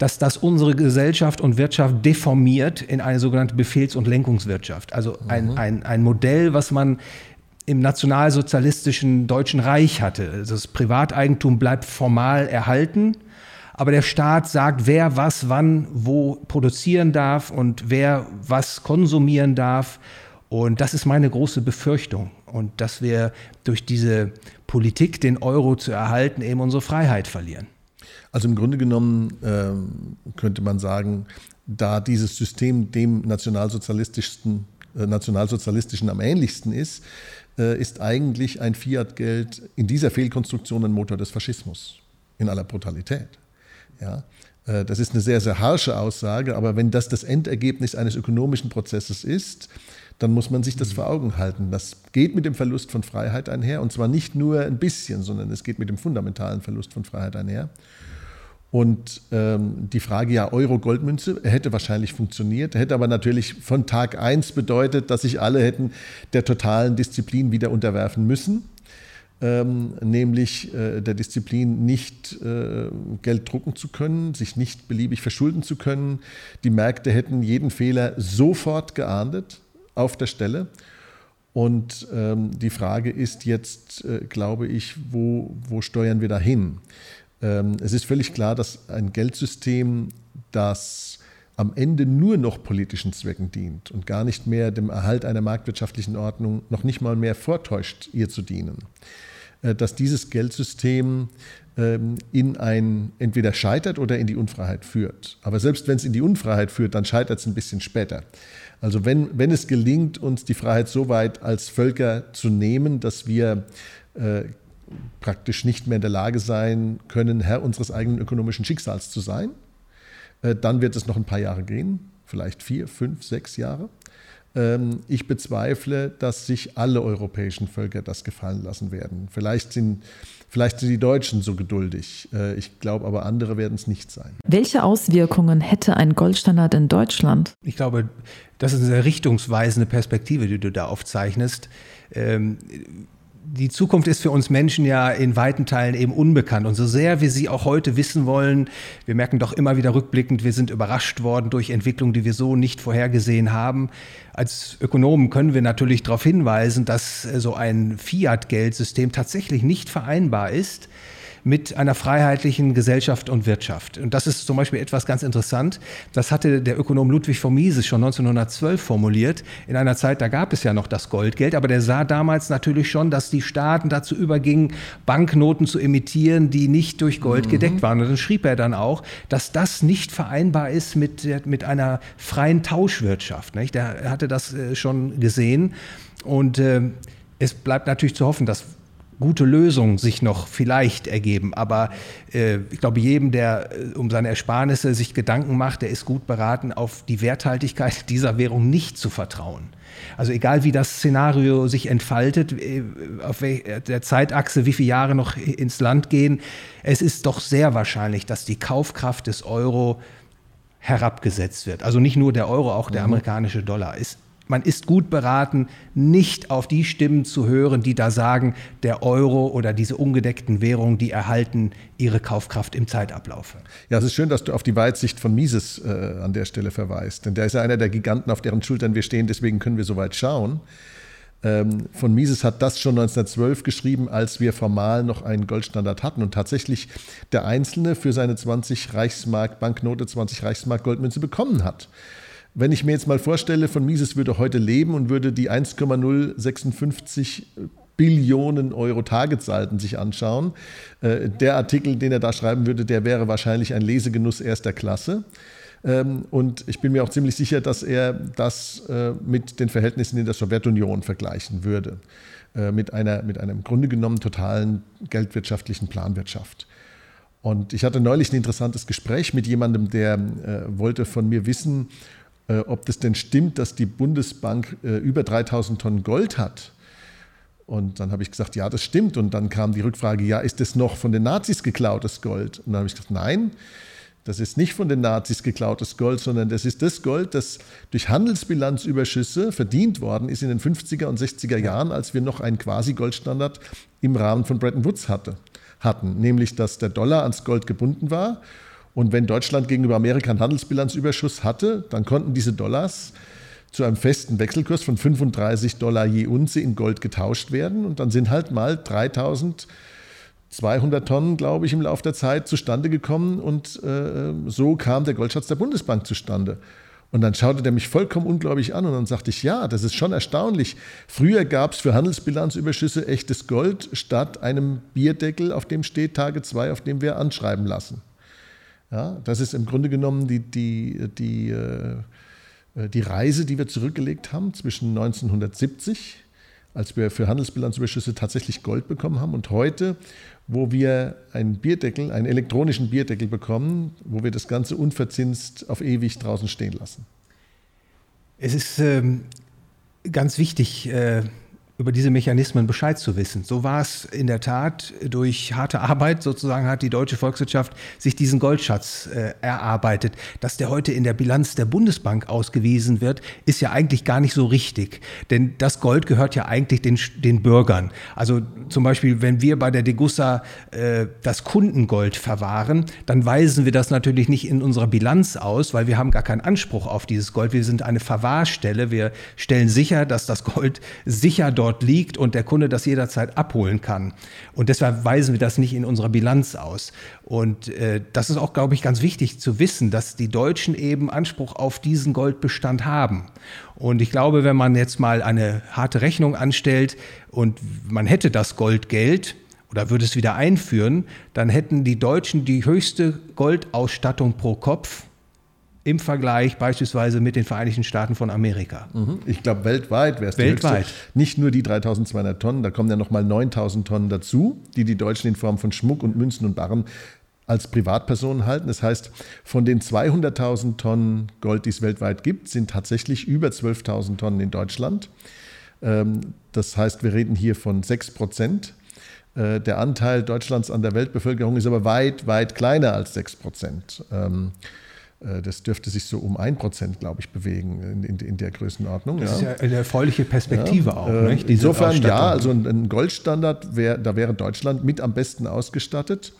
dass das unsere Gesellschaft und Wirtschaft deformiert in eine sogenannte Befehls- und Lenkungswirtschaft. Also ein, mhm. ein, ein Modell, was man im nationalsozialistischen Deutschen Reich hatte. Also das Privateigentum bleibt formal erhalten, aber der Staat sagt, wer was wann wo produzieren darf und wer was konsumieren darf. Und das ist meine große Befürchtung. Und dass wir durch diese Politik, den Euro zu erhalten, eben unsere Freiheit verlieren.
Also im Grunde genommen ähm, könnte man sagen, da dieses System dem nationalsozialistischen, äh, nationalsozialistischen am ähnlichsten ist, ist eigentlich ein Fiat-Geld in dieser Fehlkonstruktion ein Motor des Faschismus in aller Brutalität. Ja, äh, das ist eine sehr, sehr harsche Aussage, aber wenn das das Endergebnis eines ökonomischen Prozesses ist, dann muss man sich das vor Augen halten. Das geht mit dem Verlust von Freiheit einher und zwar nicht nur ein bisschen, sondern es geht mit dem fundamentalen Verlust von Freiheit einher. Und ähm, die Frage, ja, Euro-Goldmünze, hätte wahrscheinlich funktioniert, hätte aber natürlich von Tag 1 bedeutet, dass sich alle hätten der totalen Disziplin wieder unterwerfen müssen. Ähm, nämlich äh, der Disziplin, nicht äh, Geld drucken zu können, sich nicht beliebig verschulden zu können. Die Märkte hätten jeden Fehler sofort geahndet auf der Stelle. Und ähm, die Frage ist jetzt, äh, glaube ich, wo, wo steuern wir da hin? Ähm, es ist völlig klar, dass ein Geldsystem, das am Ende nur noch politischen Zwecken dient und gar nicht mehr dem Erhalt einer marktwirtschaftlichen Ordnung, noch nicht mal mehr vortäuscht, ihr zu dienen, äh, dass dieses Geldsystem ähm, in ein entweder scheitert oder in die Unfreiheit führt. Aber selbst wenn es in die Unfreiheit führt, dann scheitert es ein bisschen später. Also wenn, wenn es gelingt, uns die Freiheit so weit als Völker zu nehmen, dass wir äh, praktisch nicht mehr in der Lage sein können, Herr unseres eigenen ökonomischen Schicksals zu sein. Äh, dann wird es noch ein paar Jahre gehen, vielleicht vier, fünf, sechs Jahre. Ähm, ich bezweifle, dass sich alle europäischen Völker das gefallen lassen werden. Vielleicht sind, vielleicht sind die Deutschen so geduldig. Äh, ich glaube aber, andere werden es nicht sein.
Welche Auswirkungen hätte ein Goldstandard in Deutschland?
Ich glaube, das ist eine richtungsweisende Perspektive, die du da aufzeichnest. Die Zukunft ist für uns Menschen ja in weiten Teilen eben unbekannt. Und so sehr wir sie auch heute wissen wollen, wir merken doch immer wieder rückblickend, wir sind überrascht worden durch Entwicklungen, die wir so nicht vorhergesehen haben. Als Ökonomen können wir natürlich darauf hinweisen, dass so ein Fiat-Geldsystem tatsächlich nicht vereinbar ist mit einer freiheitlichen Gesellschaft und Wirtschaft. Und das ist zum Beispiel etwas ganz interessant. Das hatte der Ökonom Ludwig von Mises schon 1912 formuliert. In einer Zeit, da gab es ja noch das Goldgeld, aber der sah damals natürlich schon, dass die Staaten dazu übergingen, Banknoten zu emittieren, die nicht durch Gold mhm. gedeckt waren. Und dann schrieb er dann auch, dass das nicht vereinbar ist mit, mit einer freien Tauschwirtschaft. Nicht? Er hatte das äh, schon gesehen. Und äh, es bleibt natürlich zu hoffen, dass gute Lösung sich noch vielleicht ergeben. Aber äh, ich glaube, jedem, der äh, um seine Ersparnisse sich Gedanken macht, der ist gut beraten, auf die Werthaltigkeit dieser Währung nicht zu vertrauen. Also egal wie das Szenario sich entfaltet, äh, auf der Zeitachse, wie viele Jahre noch ins Land gehen, es ist doch sehr wahrscheinlich, dass die Kaufkraft des Euro herabgesetzt wird. Also nicht nur der Euro, auch der mhm. amerikanische Dollar. Ist man ist gut beraten, nicht auf die Stimmen zu hören, die da sagen, der Euro oder diese ungedeckten Währungen, die erhalten ihre Kaufkraft im Zeitablauf.
Ja, es ist schön, dass du auf die Weitsicht von Mises äh, an der Stelle verweist. Denn der ist ja einer der Giganten, auf deren Schultern wir stehen, deswegen können wir so weit schauen. Ähm, von Mises hat das schon 1912 geschrieben, als wir formal noch einen Goldstandard hatten und tatsächlich der Einzelne für seine 20 Reichsmark Banknote 20 Reichsmark Goldmünze bekommen hat. Wenn ich mir jetzt mal vorstelle, von Mises würde heute leben und würde die 1,056 Billionen Euro Tagessalden sich anschauen, äh, der Artikel, den er da schreiben würde, der wäre wahrscheinlich ein Lesegenuss erster Klasse. Ähm, und ich bin mir auch ziemlich sicher, dass er das äh, mit den Verhältnissen in der Sowjetunion vergleichen würde. Äh, mit einer, mit einem Grunde genommen totalen geldwirtschaftlichen Planwirtschaft. Und ich hatte neulich ein interessantes Gespräch mit jemandem, der wollte von mir wissen, äh, ob das denn stimmt, dass die Bundesbank äh, über 3000 Tonnen Gold hat. Und dann habe ich gesagt, ja, das stimmt. Und dann kam die Rückfrage, ja, ist das noch von den Nazis geklautes Gold? Und dann habe ich gesagt, nein, das ist nicht von den Nazis geklautes Gold, sondern das ist das Gold, das durch Handelsbilanzüberschüsse verdient worden ist in den 50er und 60er Jahren, als wir noch einen Quasi-Goldstandard im Rahmen von Bretton Woods hatte, hatten. Nämlich, dass der Dollar ans Gold gebunden war und wenn Deutschland gegenüber Amerika einen Handelsbilanzüberschuss hatte, dann konnten diese Dollars zu einem festen Wechselkurs von 35 Dollar je Unze in Gold getauscht werden. Und dann sind halt mal 3200 Tonnen, glaube ich, im Laufe der Zeit zustande gekommen. Und äh, so kam der Goldschatz der Bundesbank zustande. Und dann schaute der mich vollkommen unglaublich an und dann sagte ich, ja, das ist schon erstaunlich. Früher gab es für Handelsbilanzüberschüsse echtes Gold statt einem Bierdeckel, auf dem steht Tage 2, auf dem wir anschreiben lassen. Ja, das ist im Grunde genommen die, die, die, äh, die Reise, die wir zurückgelegt haben zwischen 1970, als wir für Handelsbilanzüberschüsse tatsächlich Gold bekommen haben, und heute, wo wir einen Bierdeckel, einen elektronischen Bierdeckel bekommen, wo wir das Ganze unverzinst auf ewig draußen stehen lassen.
Es ist ähm, ganz wichtig, äh, über diese Mechanismen Bescheid zu wissen. So war es in der Tat. Durch harte Arbeit sozusagen hat die deutsche Volkswirtschaft sich diesen Goldschatz äh, erarbeitet. Dass der heute in der Bilanz der Bundesbank ausgewiesen wird, ist ja eigentlich gar nicht so richtig. Denn das Gold gehört ja eigentlich den, den Bürgern. Also zum Beispiel, wenn wir bei der Degussa äh, das Kundengold verwahren, dann weisen wir das natürlich nicht in unserer Bilanz aus, weil wir haben gar keinen Anspruch auf dieses Gold. Wir sind eine Verwahrstelle. Wir stellen sicher, dass das Gold sicher dort dort liegt und der Kunde das jederzeit abholen kann. Und deshalb weisen wir das nicht in unserer Bilanz aus. Und äh, das ist auch, glaube ich, ganz wichtig zu wissen, dass die Deutschen eben Anspruch auf diesen Goldbestand haben. Und ich glaube, wenn man jetzt mal eine harte Rechnung anstellt und man hätte das Goldgeld, oder würde es wieder einführen, dann hätten die Deutschen die höchste Goldausstattung pro Kopf im Vergleich beispielsweise mit den Vereinigten Staaten von Amerika.
Mhm. Ich glaube, weltweit wäre es
weltweit.
Nicht nur die 3200 Tonnen, da kommen ja nochmal 9000 Tonnen dazu, die die Deutschen in Form von Schmuck und Münzen und Barren als Privatpersonen halten. Das heißt, von den 200.000 Tonnen Gold, die es weltweit gibt, sind tatsächlich über 12.000 Tonnen in Deutschland. Ähm, das heißt, wir reden hier von 6 Prozent. Äh, der Anteil Deutschlands an der Weltbevölkerung ist aber weit, weit kleiner als 6 Prozent. Äh, das dürfte sich so um ein Prozent, glaube ich, bewegen in, in, in, der Größenordnung.
Das ja. ist ja eine erfreuliche Perspektive ja. auch.
Äh, nicht? insofern ja, also ein, ein Goldstandard, wär, da wäre Deutschland mit am besten ausgestattet.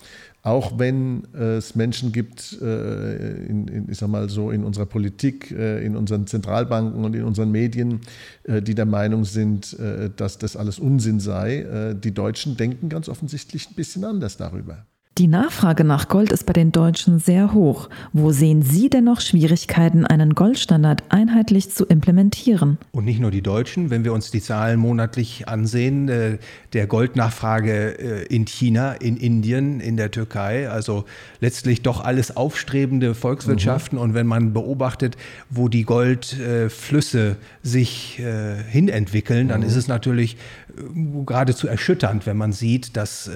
Auch wenn es Menschen gibt, äh, in, in, ich sag mal so, in unserer Politik, in unseren Zentralbanken und in unseren Medien, die der Meinung sind, dass das alles Unsinn sei. Die Deutschen denken ganz offensichtlich ein bisschen anders darüber.
Die Nachfrage nach Gold ist bei den Deutschen sehr hoch. Wo sehen Sie denn noch Schwierigkeiten, einen Goldstandard einheitlich zu implementieren?
Und nicht nur die Deutschen, wenn wir uns die Zahlen monatlich ansehen, äh, der Goldnachfrage äh, in China, in Indien, in der Türkei, also letztlich doch alles aufstrebende Volkswirtschaften. Mhm. Und wenn man beobachtet, wo die Goldflüsse sich äh, hinentwickeln, dann mhm. ist es natürlich geradezu erschütternd, wenn man sieht, dass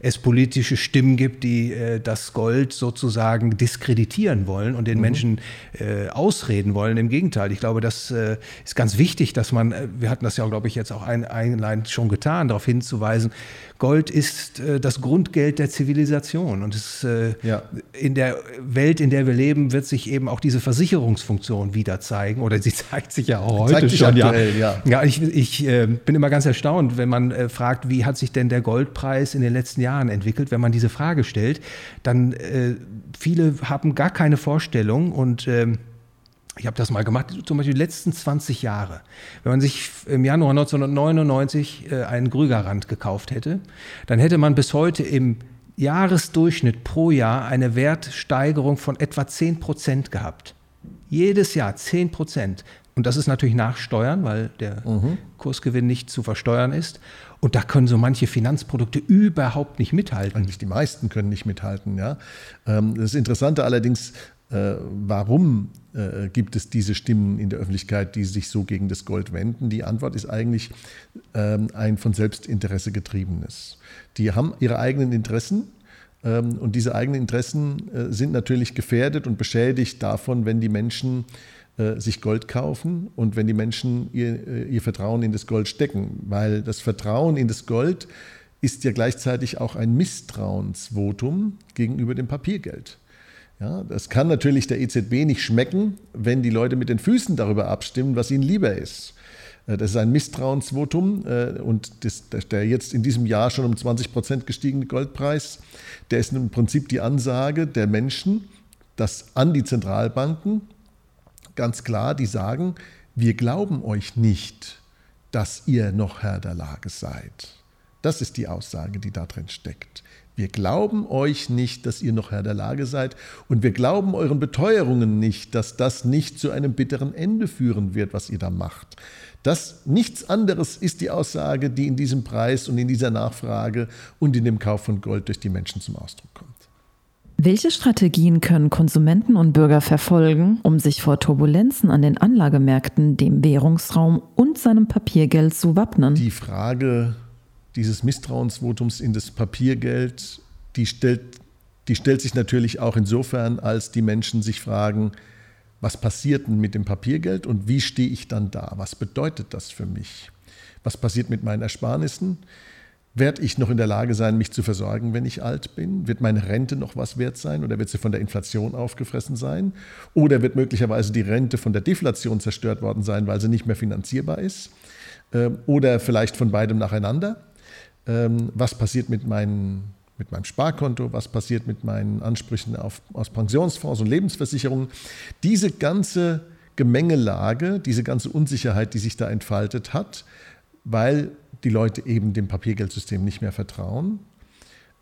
es politische Stimmen gibt, gibt, die äh, das Gold sozusagen diskreditieren wollen und den mhm. Menschen äh, ausreden wollen. Im Gegenteil, ich glaube, das äh, ist ganz wichtig, dass man, äh, wir hatten das ja, glaube ich, jetzt auch ein, einleitend schon getan, darauf hinzuweisen, Gold ist äh, das Grundgeld der Zivilisation. Und es, äh, ja. in der Welt, in der wir leben, wird sich eben auch diese Versicherungsfunktion wieder zeigen. Oder sie zeigt sich ja auch heute schon. Aktuell, ja. ja. ja, ich, ich äh, bin immer ganz erstaunt, wenn man äh, fragt, wie hat sich denn der Goldpreis in den letzten Jahren entwickelt, wenn man diese Frage stellt. Dann äh, viele haben gar keine Vorstellung und ähm, ich habe das mal gemacht, zum Beispiel die letzten 20 Jahre. Wenn man sich im Januar 1999 äh, einen Grügerrand gekauft hätte, dann hätte man bis heute im Jahresdurchschnitt pro Jahr eine Wertsteigerung von etwa 10 Prozent gehabt. Jedes Jahr 10 Prozent. Und das ist natürlich nach Steuern, weil der mhm. Kursgewinn nicht zu versteuern ist. Und da können so manche Finanzprodukte überhaupt nicht mithalten.
Eigentlich die meisten können nicht mithalten. Ja. Ähm, das Interessante allerdings, äh, warum äh, gibt es diese Stimmen in der Öffentlichkeit, die sich so gegen das Gold wenden? Die Antwort ist eigentlich ähm, ein von Selbstinteresse getriebenes. Die haben ihre eigenen Interessen ähm, und diese eigenen Interessen äh, sind natürlich gefährdet und beschädigt davon, wenn die Menschen sich Gold kaufen und wenn die Menschen ihr, ihr Vertrauen in das Gold stecken. Weil das Vertrauen in das Gold ist ja gleichzeitig auch ein Misstrauensvotum gegenüber dem Papiergeld. Ja, das kann natürlich der EZB nicht schmecken, wenn die Leute mit den Füßen darüber abstimmen, was ihnen lieber ist. Äh, das ist ein Misstrauensvotum äh, und das, der jetzt in diesem Jahr schon um 20 Prozent gestiegene Goldpreis, der ist im Prinzip die Ansage der Menschen, dass an die Zentralbanken ganz klar, die sagen, wir glauben euch nicht, dass ihr noch Herr der Lage seid. Das ist die Aussage, die da drin steckt. Wir glauben euch nicht, dass ihr noch Herr der Lage seid und wir glauben euren Beteuerungen nicht, dass das nicht zu einem bitteren Ende führen wird, was ihr da macht. Das nichts anderes ist die Aussage, die in diesem Preis und in dieser Nachfrage und in dem Kauf von Gold durch die Menschen zum Ausdruck kommt.
Welche Strategien können Konsumenten und Bürger verfolgen, um sich vor Turbulenzen an den Anlagemärkten, dem Währungsraum und seinem Papiergeld zu wappnen?
Die Frage dieses Misstrauensvotums in das Papiergeld, die stellt, die stellt sich natürlich auch insofern, als die Menschen sich fragen, was passiert denn mit dem Papiergeld und wie stehe ich dann da? Was bedeutet das für mich? Was passiert mit meinen Ersparnissen? Werde ich noch in der Lage sein, mich zu versorgen, wenn ich alt bin? Wird meine Rente noch was wert sein oder wird sie von der Inflation aufgefressen sein? Oder wird möglicherweise die Rente von der Deflation zerstört worden sein, weil sie nicht mehr finanzierbar ist? Ähm, oder vielleicht von beidem nacheinander? Ähm, was passiert mit, meinen, mit meinem Sparkonto, was passiert mit meinen Ansprüchen auf, aus Pensionsfonds und Lebensversicherungen. Diese ganze Gemengelage, diese ganze Unsicherheit, die sich da entfaltet hat, weil die Leute eben dem Papiergeldsystem nicht mehr vertrauen,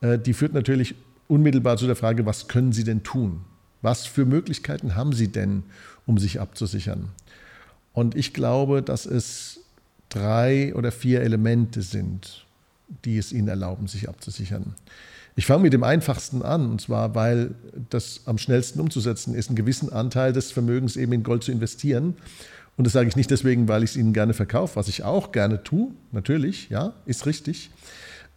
äh, die führt natürlich unmittelbar zu der Frage, was können sie denn tun? Was für Möglichkeiten haben sie denn, um sich abzusichern? Und ich glaube, dass es drei oder vier Elemente sind, die es ihnen erlauben, sich abzusichern. Ich fange mit dem einfachsten an, und zwar, weil das am schnellsten umzusetzen ist, einen gewissen Anteil des Vermögens eben in Gold zu investieren. Und das sage ich nicht deswegen, weil ich es ihnen gerne verkaufe, was ich auch gerne tue, natürlich, ja, ist richtig.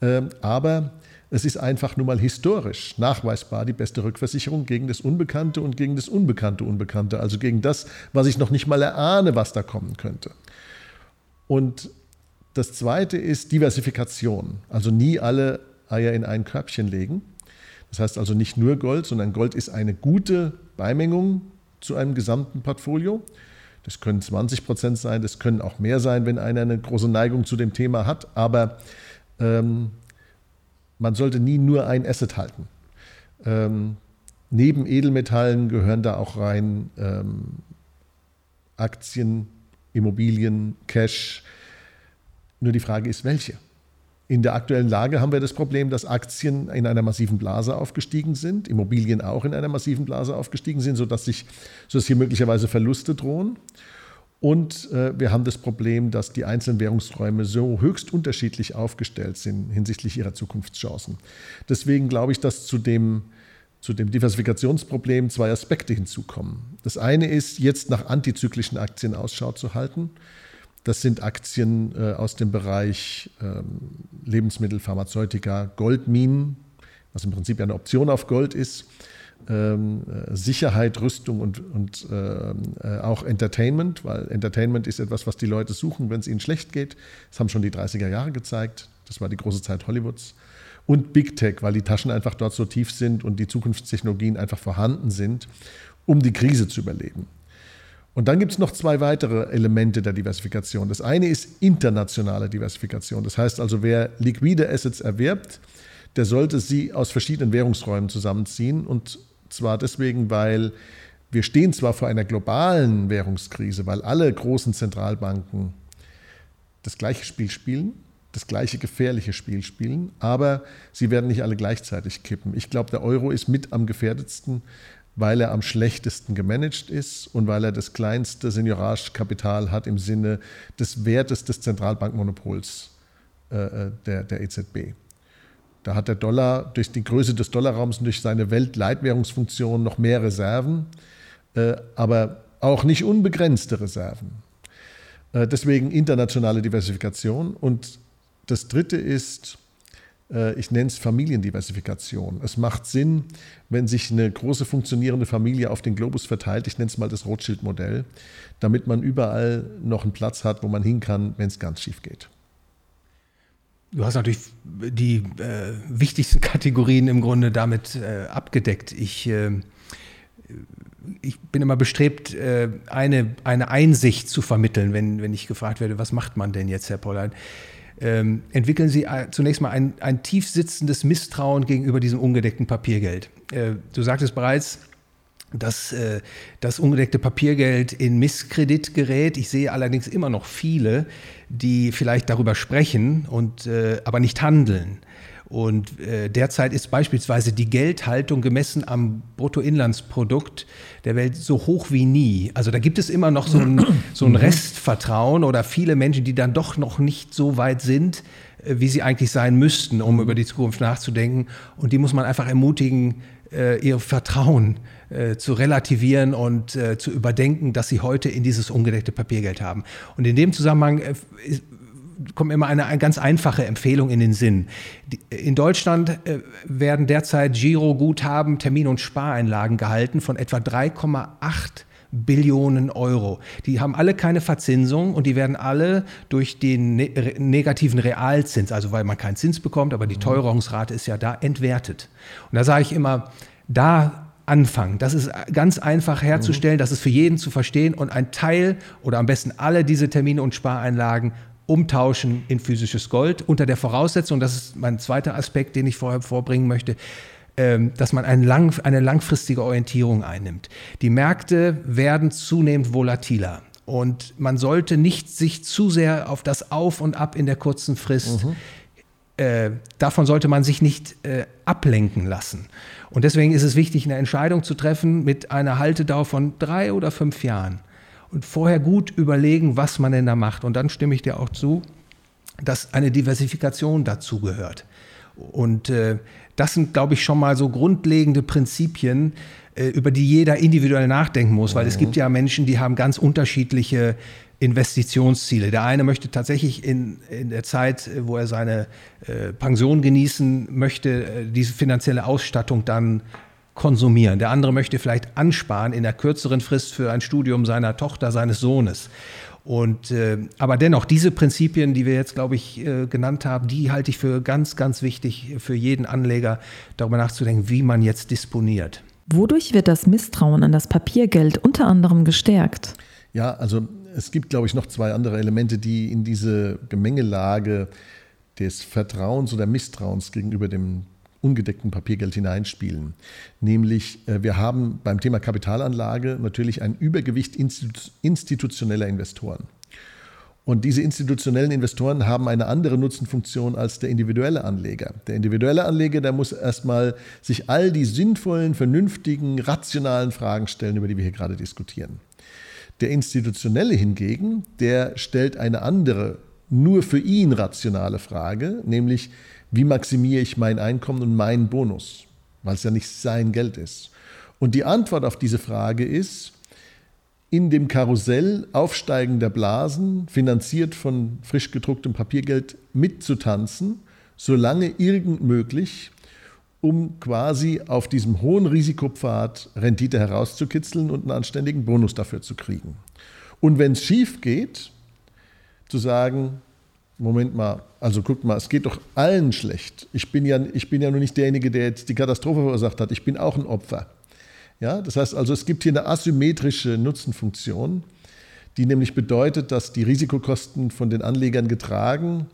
Ähm, aber es ist einfach nur mal historisch nachweisbar die beste Rückversicherung gegen das Unbekannte und gegen das Unbekannte Unbekannte, also gegen das, was ich noch nicht mal erahne, was da kommen könnte. Und das zweite ist Diversifikation. Also nie alle Eier in ein Körbchen legen. Das heißt also nicht nur Gold, sondern Gold ist eine gute Beimengung zu einem gesamten Portfolio. Das können 20 Prozent sein, das können auch mehr sein, wenn einer eine große Neigung zu dem Thema hat. Aber ähm, man sollte nie nur ein Asset halten. Ähm, neben Edelmetallen gehören da auch rein ähm, Aktien, Immobilien, Cash, nur die Frage ist, welche? In der aktuellen Lage haben wir das Problem, dass Aktien in einer massiven Blase aufgestiegen sind, Immobilien auch in einer massiven Blase aufgestiegen sind, sodass, sich, sodass hier möglicherweise Verluste drohen. Und äh, wir haben das Problem, dass die einzelnen Währungsräume so höchst unterschiedlich aufgestellt sind hinsichtlich ihrer Zukunftschancen. Deswegen glaube ich, dass zu dem, zu dem Diversifikationsproblem zwei Aspekte hinzukommen. Das eine ist, jetzt nach antizyklischen Aktien Ausschau zu halten. Das sind Aktien äh, aus dem Bereich ähm, Lebensmittel, Pharmazeutika, Goldminen, was im Prinzip eine Option auf Gold ist ähm, äh, Sicherheit, Rüstung und, und äh, auch Entertainment, weil Entertainment ist etwas, was die Leute suchen, wenn es ihnen schlecht geht. Das haben schon die 30er Jahre gezeigt. Das war die große Zeit Hollywoods. Und Big Tech, weil die Taschen einfach dort so tief sind und die Zukunftstechnologien einfach vorhanden sind, um die Krise zu überleben. Und dann gibt es noch zwei weitere Elemente der Diversifikation. Das eine ist internationale Diversifikation. Das heißt also, wer liquide Assets erwirbt, der sollte sie aus verschiedenen Währungsräumen zusammenziehen und zwar deswegen, weil wir stehen zwar vor einer globalen Währungskrise, weil alle großen Zentralbanken das gleiche Spiel spielen, das gleiche gefährliche Spiel spielen, aber sie werden nicht alle gleichzeitig kippen. Ich glaube, der Euro ist mit am gefährdetsten, weil er am schlechtesten gemanagt ist und weil er das kleinste Senioragekapital hat im Sinne des Wertes des Zentralbankmonopols äh, äh der, der EZB. Da hat der Dollar durch die Größe des Dollarraums und durch seine Weltleitwährungsfunktion noch mehr Reserven, äh, aber auch nicht unbegrenzte Reserven. Äh, deswegen internationale Diversifikation. Und das Dritte ist, ich nenne es Familiendiversifikation. Es macht Sinn, wenn sich eine große funktionierende Familie auf den Globus verteilt, ich nenne es mal das Rothschild-Modell, damit man überall noch einen Platz hat, wo man hin kann, wenn es ganz schief geht.
Du hast natürlich die äh, wichtigsten Kategorien im Grunde damit äh, abgedeckt. Ich, äh, ich bin immer bestrebt, äh, eine, eine Einsicht zu vermitteln, wenn, wenn ich gefragt werde, was macht man denn jetzt, Herr Pollein? Ähm, entwickeln Sie äh, zunächst mal ein, ein tief sitzendes Misstrauen gegenüber diesem ungedeckten Papiergeld. Äh, du sagtest bereits, dass äh, das ungedeckte Papiergeld in Misskredit gerät. Ich sehe allerdings immer noch viele, die vielleicht darüber sprechen und äh, aber nicht handeln. Und äh, derzeit ist beispielsweise die Geldhaltung gemessen am Bruttoinlandsprodukt der Welt so hoch wie nie. Also da gibt es immer noch so ein, so ein mhm. Restvertrauen oder viele Menschen, die dann doch noch nicht so weit sind, äh, wie sie eigentlich sein müssten, um über die Zukunft nachzudenken. Und die muss man einfach ermutigen, äh, ihr Vertrauen äh, zu relativieren und äh, zu überdenken, dass sie heute in dieses ungedeckte Papiergeld haben. Und in dem Zusammenhang äh, kommt immer eine, eine, ganz einfache Empfehlung in den Sinn. Die, in Deutschland äh, werden derzeit Giroguthaben, Termin- und Spareinlagen gehalten von etwa 3,8 Billionen Euro. Die haben alle keine Verzinsung und die werden alle durch den ne negativen Realzins, also weil man keinen Zins bekommt, aber die mhm. Teuerungsrate ist ja da, entwertet. Und da sage ich immer, da anfangen. Das ist ganz einfach herzustellen, mhm. das ist für jeden zu verstehen und ein Teil oder am besten alle diese Termine und Spareinlagen umtauschen in physisches Gold unter der Voraussetzung, das ist mein zweiter Aspekt, den ich vorher vorbringen möchte, ähm, dass man eine, lang, eine langfristige Orientierung einnimmt. Die Märkte werden zunehmend volatiler. Und man sollte nicht sich zu sehr auf das Auf und Ab in der kurzen Frist, mhm. äh, davon sollte man sich nicht äh, ablenken lassen. Und deswegen ist es wichtig, eine Entscheidung zu treffen mit einer Haltedauer von drei oder fünf Jahren. Und vorher gut überlegen, was man denn da macht. Und dann stimme ich dir auch zu, dass eine Diversifikation dazu gehört. Und äh, das sind, glaube ich, schon mal so grundlegende Prinzipien, äh, über die jeder individuell nachdenken muss, weil mhm. es gibt ja Menschen, die haben ganz unterschiedliche Investitionsziele. Der eine möchte tatsächlich in, in der Zeit, wo er seine äh, Pension genießen möchte, äh, diese finanzielle Ausstattung dann konsumieren. Der andere möchte vielleicht ansparen in der kürzeren Frist für ein Studium seiner Tochter, seines Sohnes. Und, äh, aber dennoch, diese Prinzipien, die wir jetzt, glaube ich, äh, genannt haben, die halte ich für ganz, ganz wichtig für jeden Anleger, darüber nachzudenken, wie man jetzt disponiert.
Wodurch wird das Misstrauen an das Papiergeld unter anderem gestärkt?
Ja, also es gibt, glaube ich, noch zwei andere Elemente, die in diese Gemengelage des Vertrauens oder Misstrauens gegenüber dem ungedeckten Papiergeld hineinspielen. Nämlich, äh, wir haben beim Thema Kapitalanlage natürlich ein Übergewicht institutioneller Investoren. Und diese institutionellen Investoren haben eine andere Nutzenfunktion als der individuelle Anleger. Der individuelle Anleger, der muss erstmal sich all die sinnvollen, vernünftigen, rationalen Fragen stellen, über die wir hier gerade diskutieren. Der institutionelle hingegen, der stellt eine andere, nur für ihn rationale Frage, nämlich wie maximiere ich mein Einkommen und meinen Bonus, weil es ja nicht sein Geld ist. Und die Antwort auf diese Frage ist, in dem Karussell aufsteigender Blasen, finanziert von frisch gedrucktem Papiergeld, mitzutanzen, solange irgend möglich, um quasi auf diesem hohen Risikopfad Rendite herauszukitzeln und einen anständigen Bonus dafür zu kriegen. Und wenn es schief geht, zu sagen, Moment mal, also guckt mal, es geht doch allen schlecht. Ich bin ja, ich bin ja nur nicht derjenige, der jetzt die Katastrophe verursacht hat. Ich bin auch ein Opfer. Ja, das heißt also, es gibt hier eine asymmetrische Nutzenfunktion, die nämlich bedeutet, dass die Risikokosten von den Anlegern getragen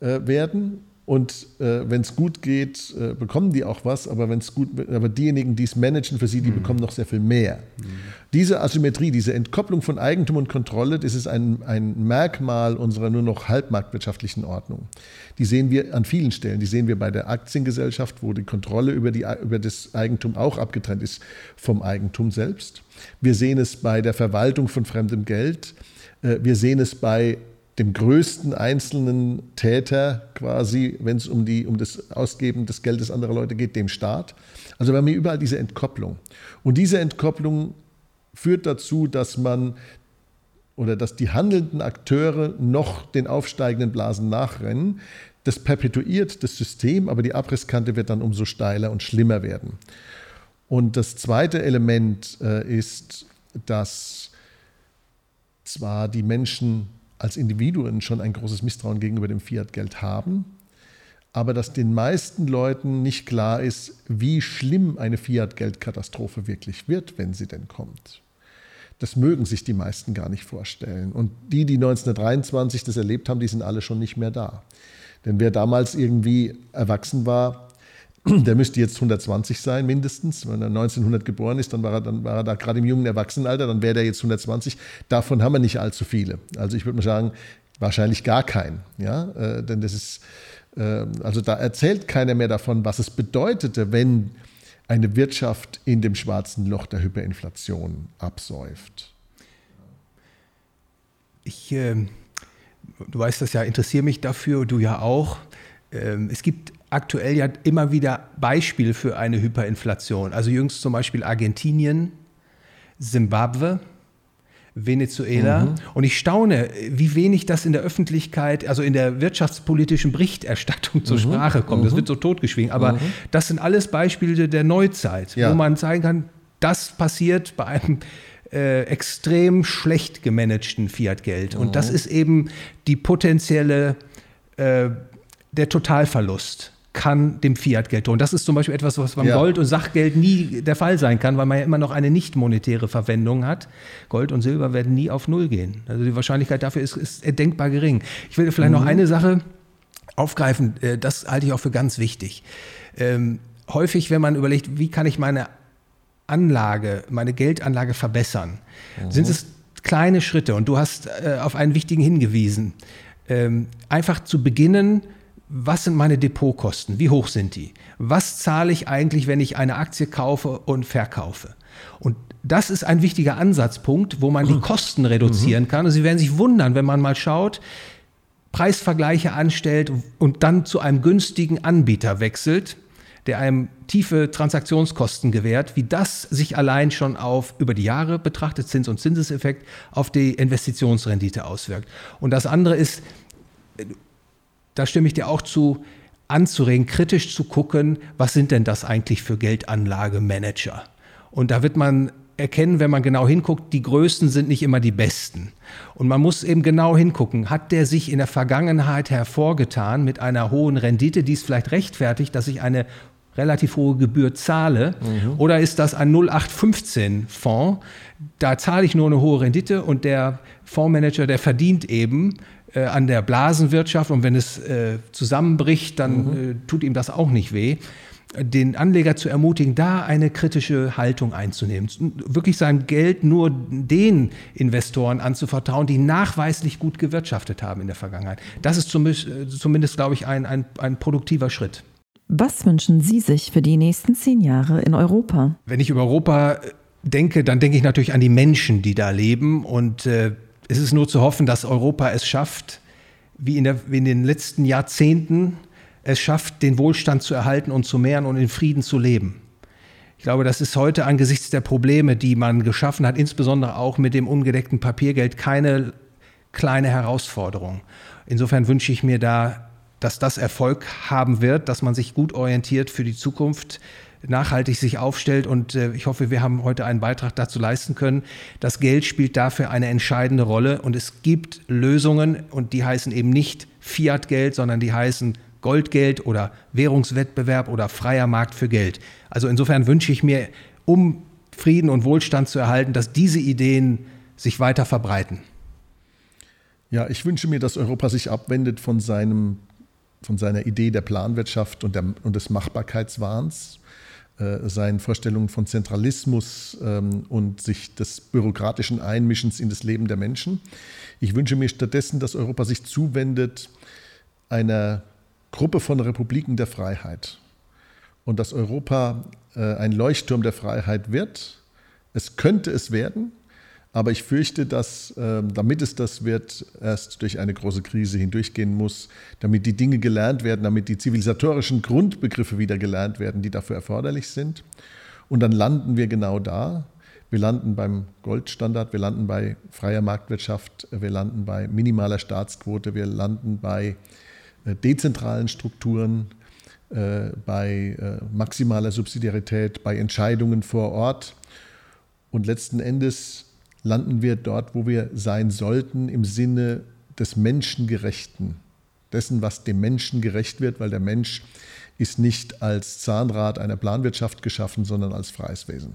äh, werden und äh, wenn es gut geht, äh, bekommen die auch was, aber wenn es gut, aber diejenigen, die es managen für sie, die mhm. bekommen noch sehr viel mehr. Mhm. Diese Asymmetrie, diese Entkopplung von Eigentum und Kontrolle, das ist ein, ein Merkmal unserer nur noch halbmarktwirtschaftlichen Ordnung. Die sehen wir an vielen Stellen. Die sehen wir bei der Aktiengesellschaft, wo die Kontrolle über, die, über das Eigentum auch abgetrennt ist vom Eigentum selbst. Wir sehen es bei der Verwaltung von fremdem Geld. Äh, wir sehen es bei dem größten einzelnen Täter quasi, wenn es um, um das Ausgeben des Geldes anderer Leute geht, dem Staat. Also wir haben hier überall diese Entkopplung. Und diese Entkopplung führt dazu, dass man oder dass die handelnden Akteure noch den aufsteigenden Blasen nachrennen. Das perpetuiert das System, aber die Abrisskante wird dann umso steiler und schlimmer werden. Und das zweite Element äh, ist, dass zwar die Menschen als Individuen schon ein großes Misstrauen gegenüber dem Fiat-Geld haben, aber dass den meisten Leuten nicht klar ist, wie schlimm eine Fiat-Geld-Katastrophe wirklich wird, wenn sie denn kommt. Das mögen sich die meisten gar nicht vorstellen. Und die, die 1923 das erlebt haben, die sind alle schon nicht mehr da. Denn wer damals irgendwie erwachsen war, der müsste jetzt 120 sein mindestens. Wenn er 1900 geboren ist, dann war er, dann war er da gerade im jungen Erwachsenenalter, dann wäre der jetzt 120. Davon haben wir nicht allzu viele. Also ich würde mal sagen, wahrscheinlich gar keinen. Ja? Äh, denn das ist, äh, also da erzählt keiner mehr davon, was es bedeutete, wenn eine Wirtschaft in dem schwarzen Loch der Hyperinflation absäuft.
Ich, äh, du weißt das ja, interessiere mich dafür, du ja auch. Ähm, es gibt aktuell ja immer wieder Beispiele für eine Hyperinflation. Also jüngst zum Beispiel Argentinien, Simbabwe, Venezuela. Mhm. Und ich staune, wie wenig das in der Öffentlichkeit, also in der wirtschaftspolitischen Berichterstattung zur mhm. Sprache kommt. Das mhm. wird so totgeschwiegen. Aber mhm. das sind alles Beispiele der Neuzeit, ja. wo man zeigen kann, das passiert bei einem äh, extrem schlecht gemanagten Fiat-Geld. Und das mhm. ist eben die potenzielle, äh, der Totalverlust kann dem Fiat-Geld drohen. Das ist zum Beispiel etwas, was beim ja. Gold- und Sachgeld nie der Fall sein kann, weil man ja immer noch eine nicht monetäre Verwendung hat. Gold und Silber werden nie auf Null gehen. Also die Wahrscheinlichkeit dafür ist, ist denkbar gering. Ich will vielleicht mhm. noch eine Sache aufgreifen, äh, das halte ich auch für ganz wichtig. Ähm, häufig, wenn man überlegt, wie kann ich meine Anlage, meine Geldanlage verbessern, mhm. sind es kleine Schritte. Und du hast äh, auf einen wichtigen hingewiesen. Ähm, einfach zu beginnen, was sind meine Depotkosten? Wie hoch sind die? Was zahle ich eigentlich, wenn ich eine Aktie kaufe und verkaufe? Und das ist ein wichtiger Ansatzpunkt, wo man die Kosten reduzieren mhm. kann. Und Sie werden sich wundern, wenn man mal schaut, Preisvergleiche anstellt und dann zu einem günstigen Anbieter wechselt, der einem tiefe Transaktionskosten gewährt, wie das sich allein schon auf über die Jahre betrachtet, Zins- und Zinseseffekt, auf die Investitionsrendite auswirkt. Und das andere ist, da stimme ich dir auch zu, anzuregen, kritisch zu gucken, was sind denn das eigentlich für Geldanlagemanager? Und da wird man erkennen, wenn man genau hinguckt, die Größten sind nicht immer die Besten. Und man muss eben genau hingucken, hat der sich in der Vergangenheit hervorgetan mit einer hohen Rendite, die es vielleicht rechtfertigt, dass ich eine relativ hohe Gebühr zahle? Mhm. Oder ist das ein 0815 Fonds? Da zahle ich nur eine hohe Rendite und der Fondsmanager, der verdient eben äh, an der Blasenwirtschaft und wenn es äh, zusammenbricht, dann mhm. äh, tut ihm das auch nicht weh. den Anleger zu ermutigen, da eine kritische Haltung einzunehmen. Wirklich sein Geld nur den Investoren anzuvertrauen, die nachweislich gut gewirtschaftet haben in der Vergangenheit. Das ist zumindest, glaube ich, ein, ein, ein produktiver Schritt.
Was wünschen Sie sich für die nächsten zehn Jahre in Europa?
Wenn ich über Europa denke, dann denke ich natürlich an die Menschen, die da leben. Und äh, es ist nur zu hoffen, dass Europa es schafft, wie in, der, wie in den letzten Jahrzehnten, es schafft, den Wohlstand zu erhalten und zu mehren und in Frieden zu leben. Ich glaube, das ist heute angesichts der Probleme, die man geschaffen hat, insbesondere auch mit dem ungedeckten Papiergeld, keine kleine Herausforderung. Insofern wünsche ich mir da, dass das Erfolg haben wird, dass man sich gut orientiert für die Zukunft, nachhaltig sich aufstellt. Und äh, ich hoffe, wir haben heute einen Beitrag dazu leisten können. Das Geld spielt dafür eine entscheidende Rolle. Und es gibt Lösungen und die heißen eben nicht Fiat-Geld, sondern die heißen Goldgeld oder Währungswettbewerb oder freier Markt für Geld. Also insofern wünsche ich mir, um Frieden und Wohlstand zu erhalten, dass diese Ideen sich weiter verbreiten.
Ja, ich wünsche mir, dass Europa sich abwendet von, seinem, von seiner Idee der Planwirtschaft und, der, und des Machbarkeitswahns seinen Vorstellungen von Zentralismus ähm, und sich des bürokratischen Einmischens in das Leben der Menschen. Ich wünsche mir stattdessen, dass Europa sich zuwendet einer Gruppe von Republiken der Freiheit und dass Europa äh, ein Leuchtturm der Freiheit wird. Es könnte es werden, aber ich fürchte, dass ähm, damit es das wird, erst durch eine große Krise hindurchgehen muss, damit die Dinge gelernt werden, damit die zivilisatorischen Grundbegriffe wieder gelernt werden, die dafür erforderlich sind. Und dann landen wir genau da. Wir landen beim Goldstandard, wir landen bei freier Marktwirtschaft, wir landen bei minimaler Staatsquote, wir landen bei äh, dezentralen Strukturen, äh, bei äh, maximaler Subsidiarität, bei Entscheidungen vor Ort. Und letzten Endes landen wir dort, wo wir sein sollten, im Sinne des Menschengerechten, dessen, was dem Menschen gerecht wird, weil der Mensch ist nicht als Zahnrad einer Planwirtschaft geschaffen, sondern als freies Wesen.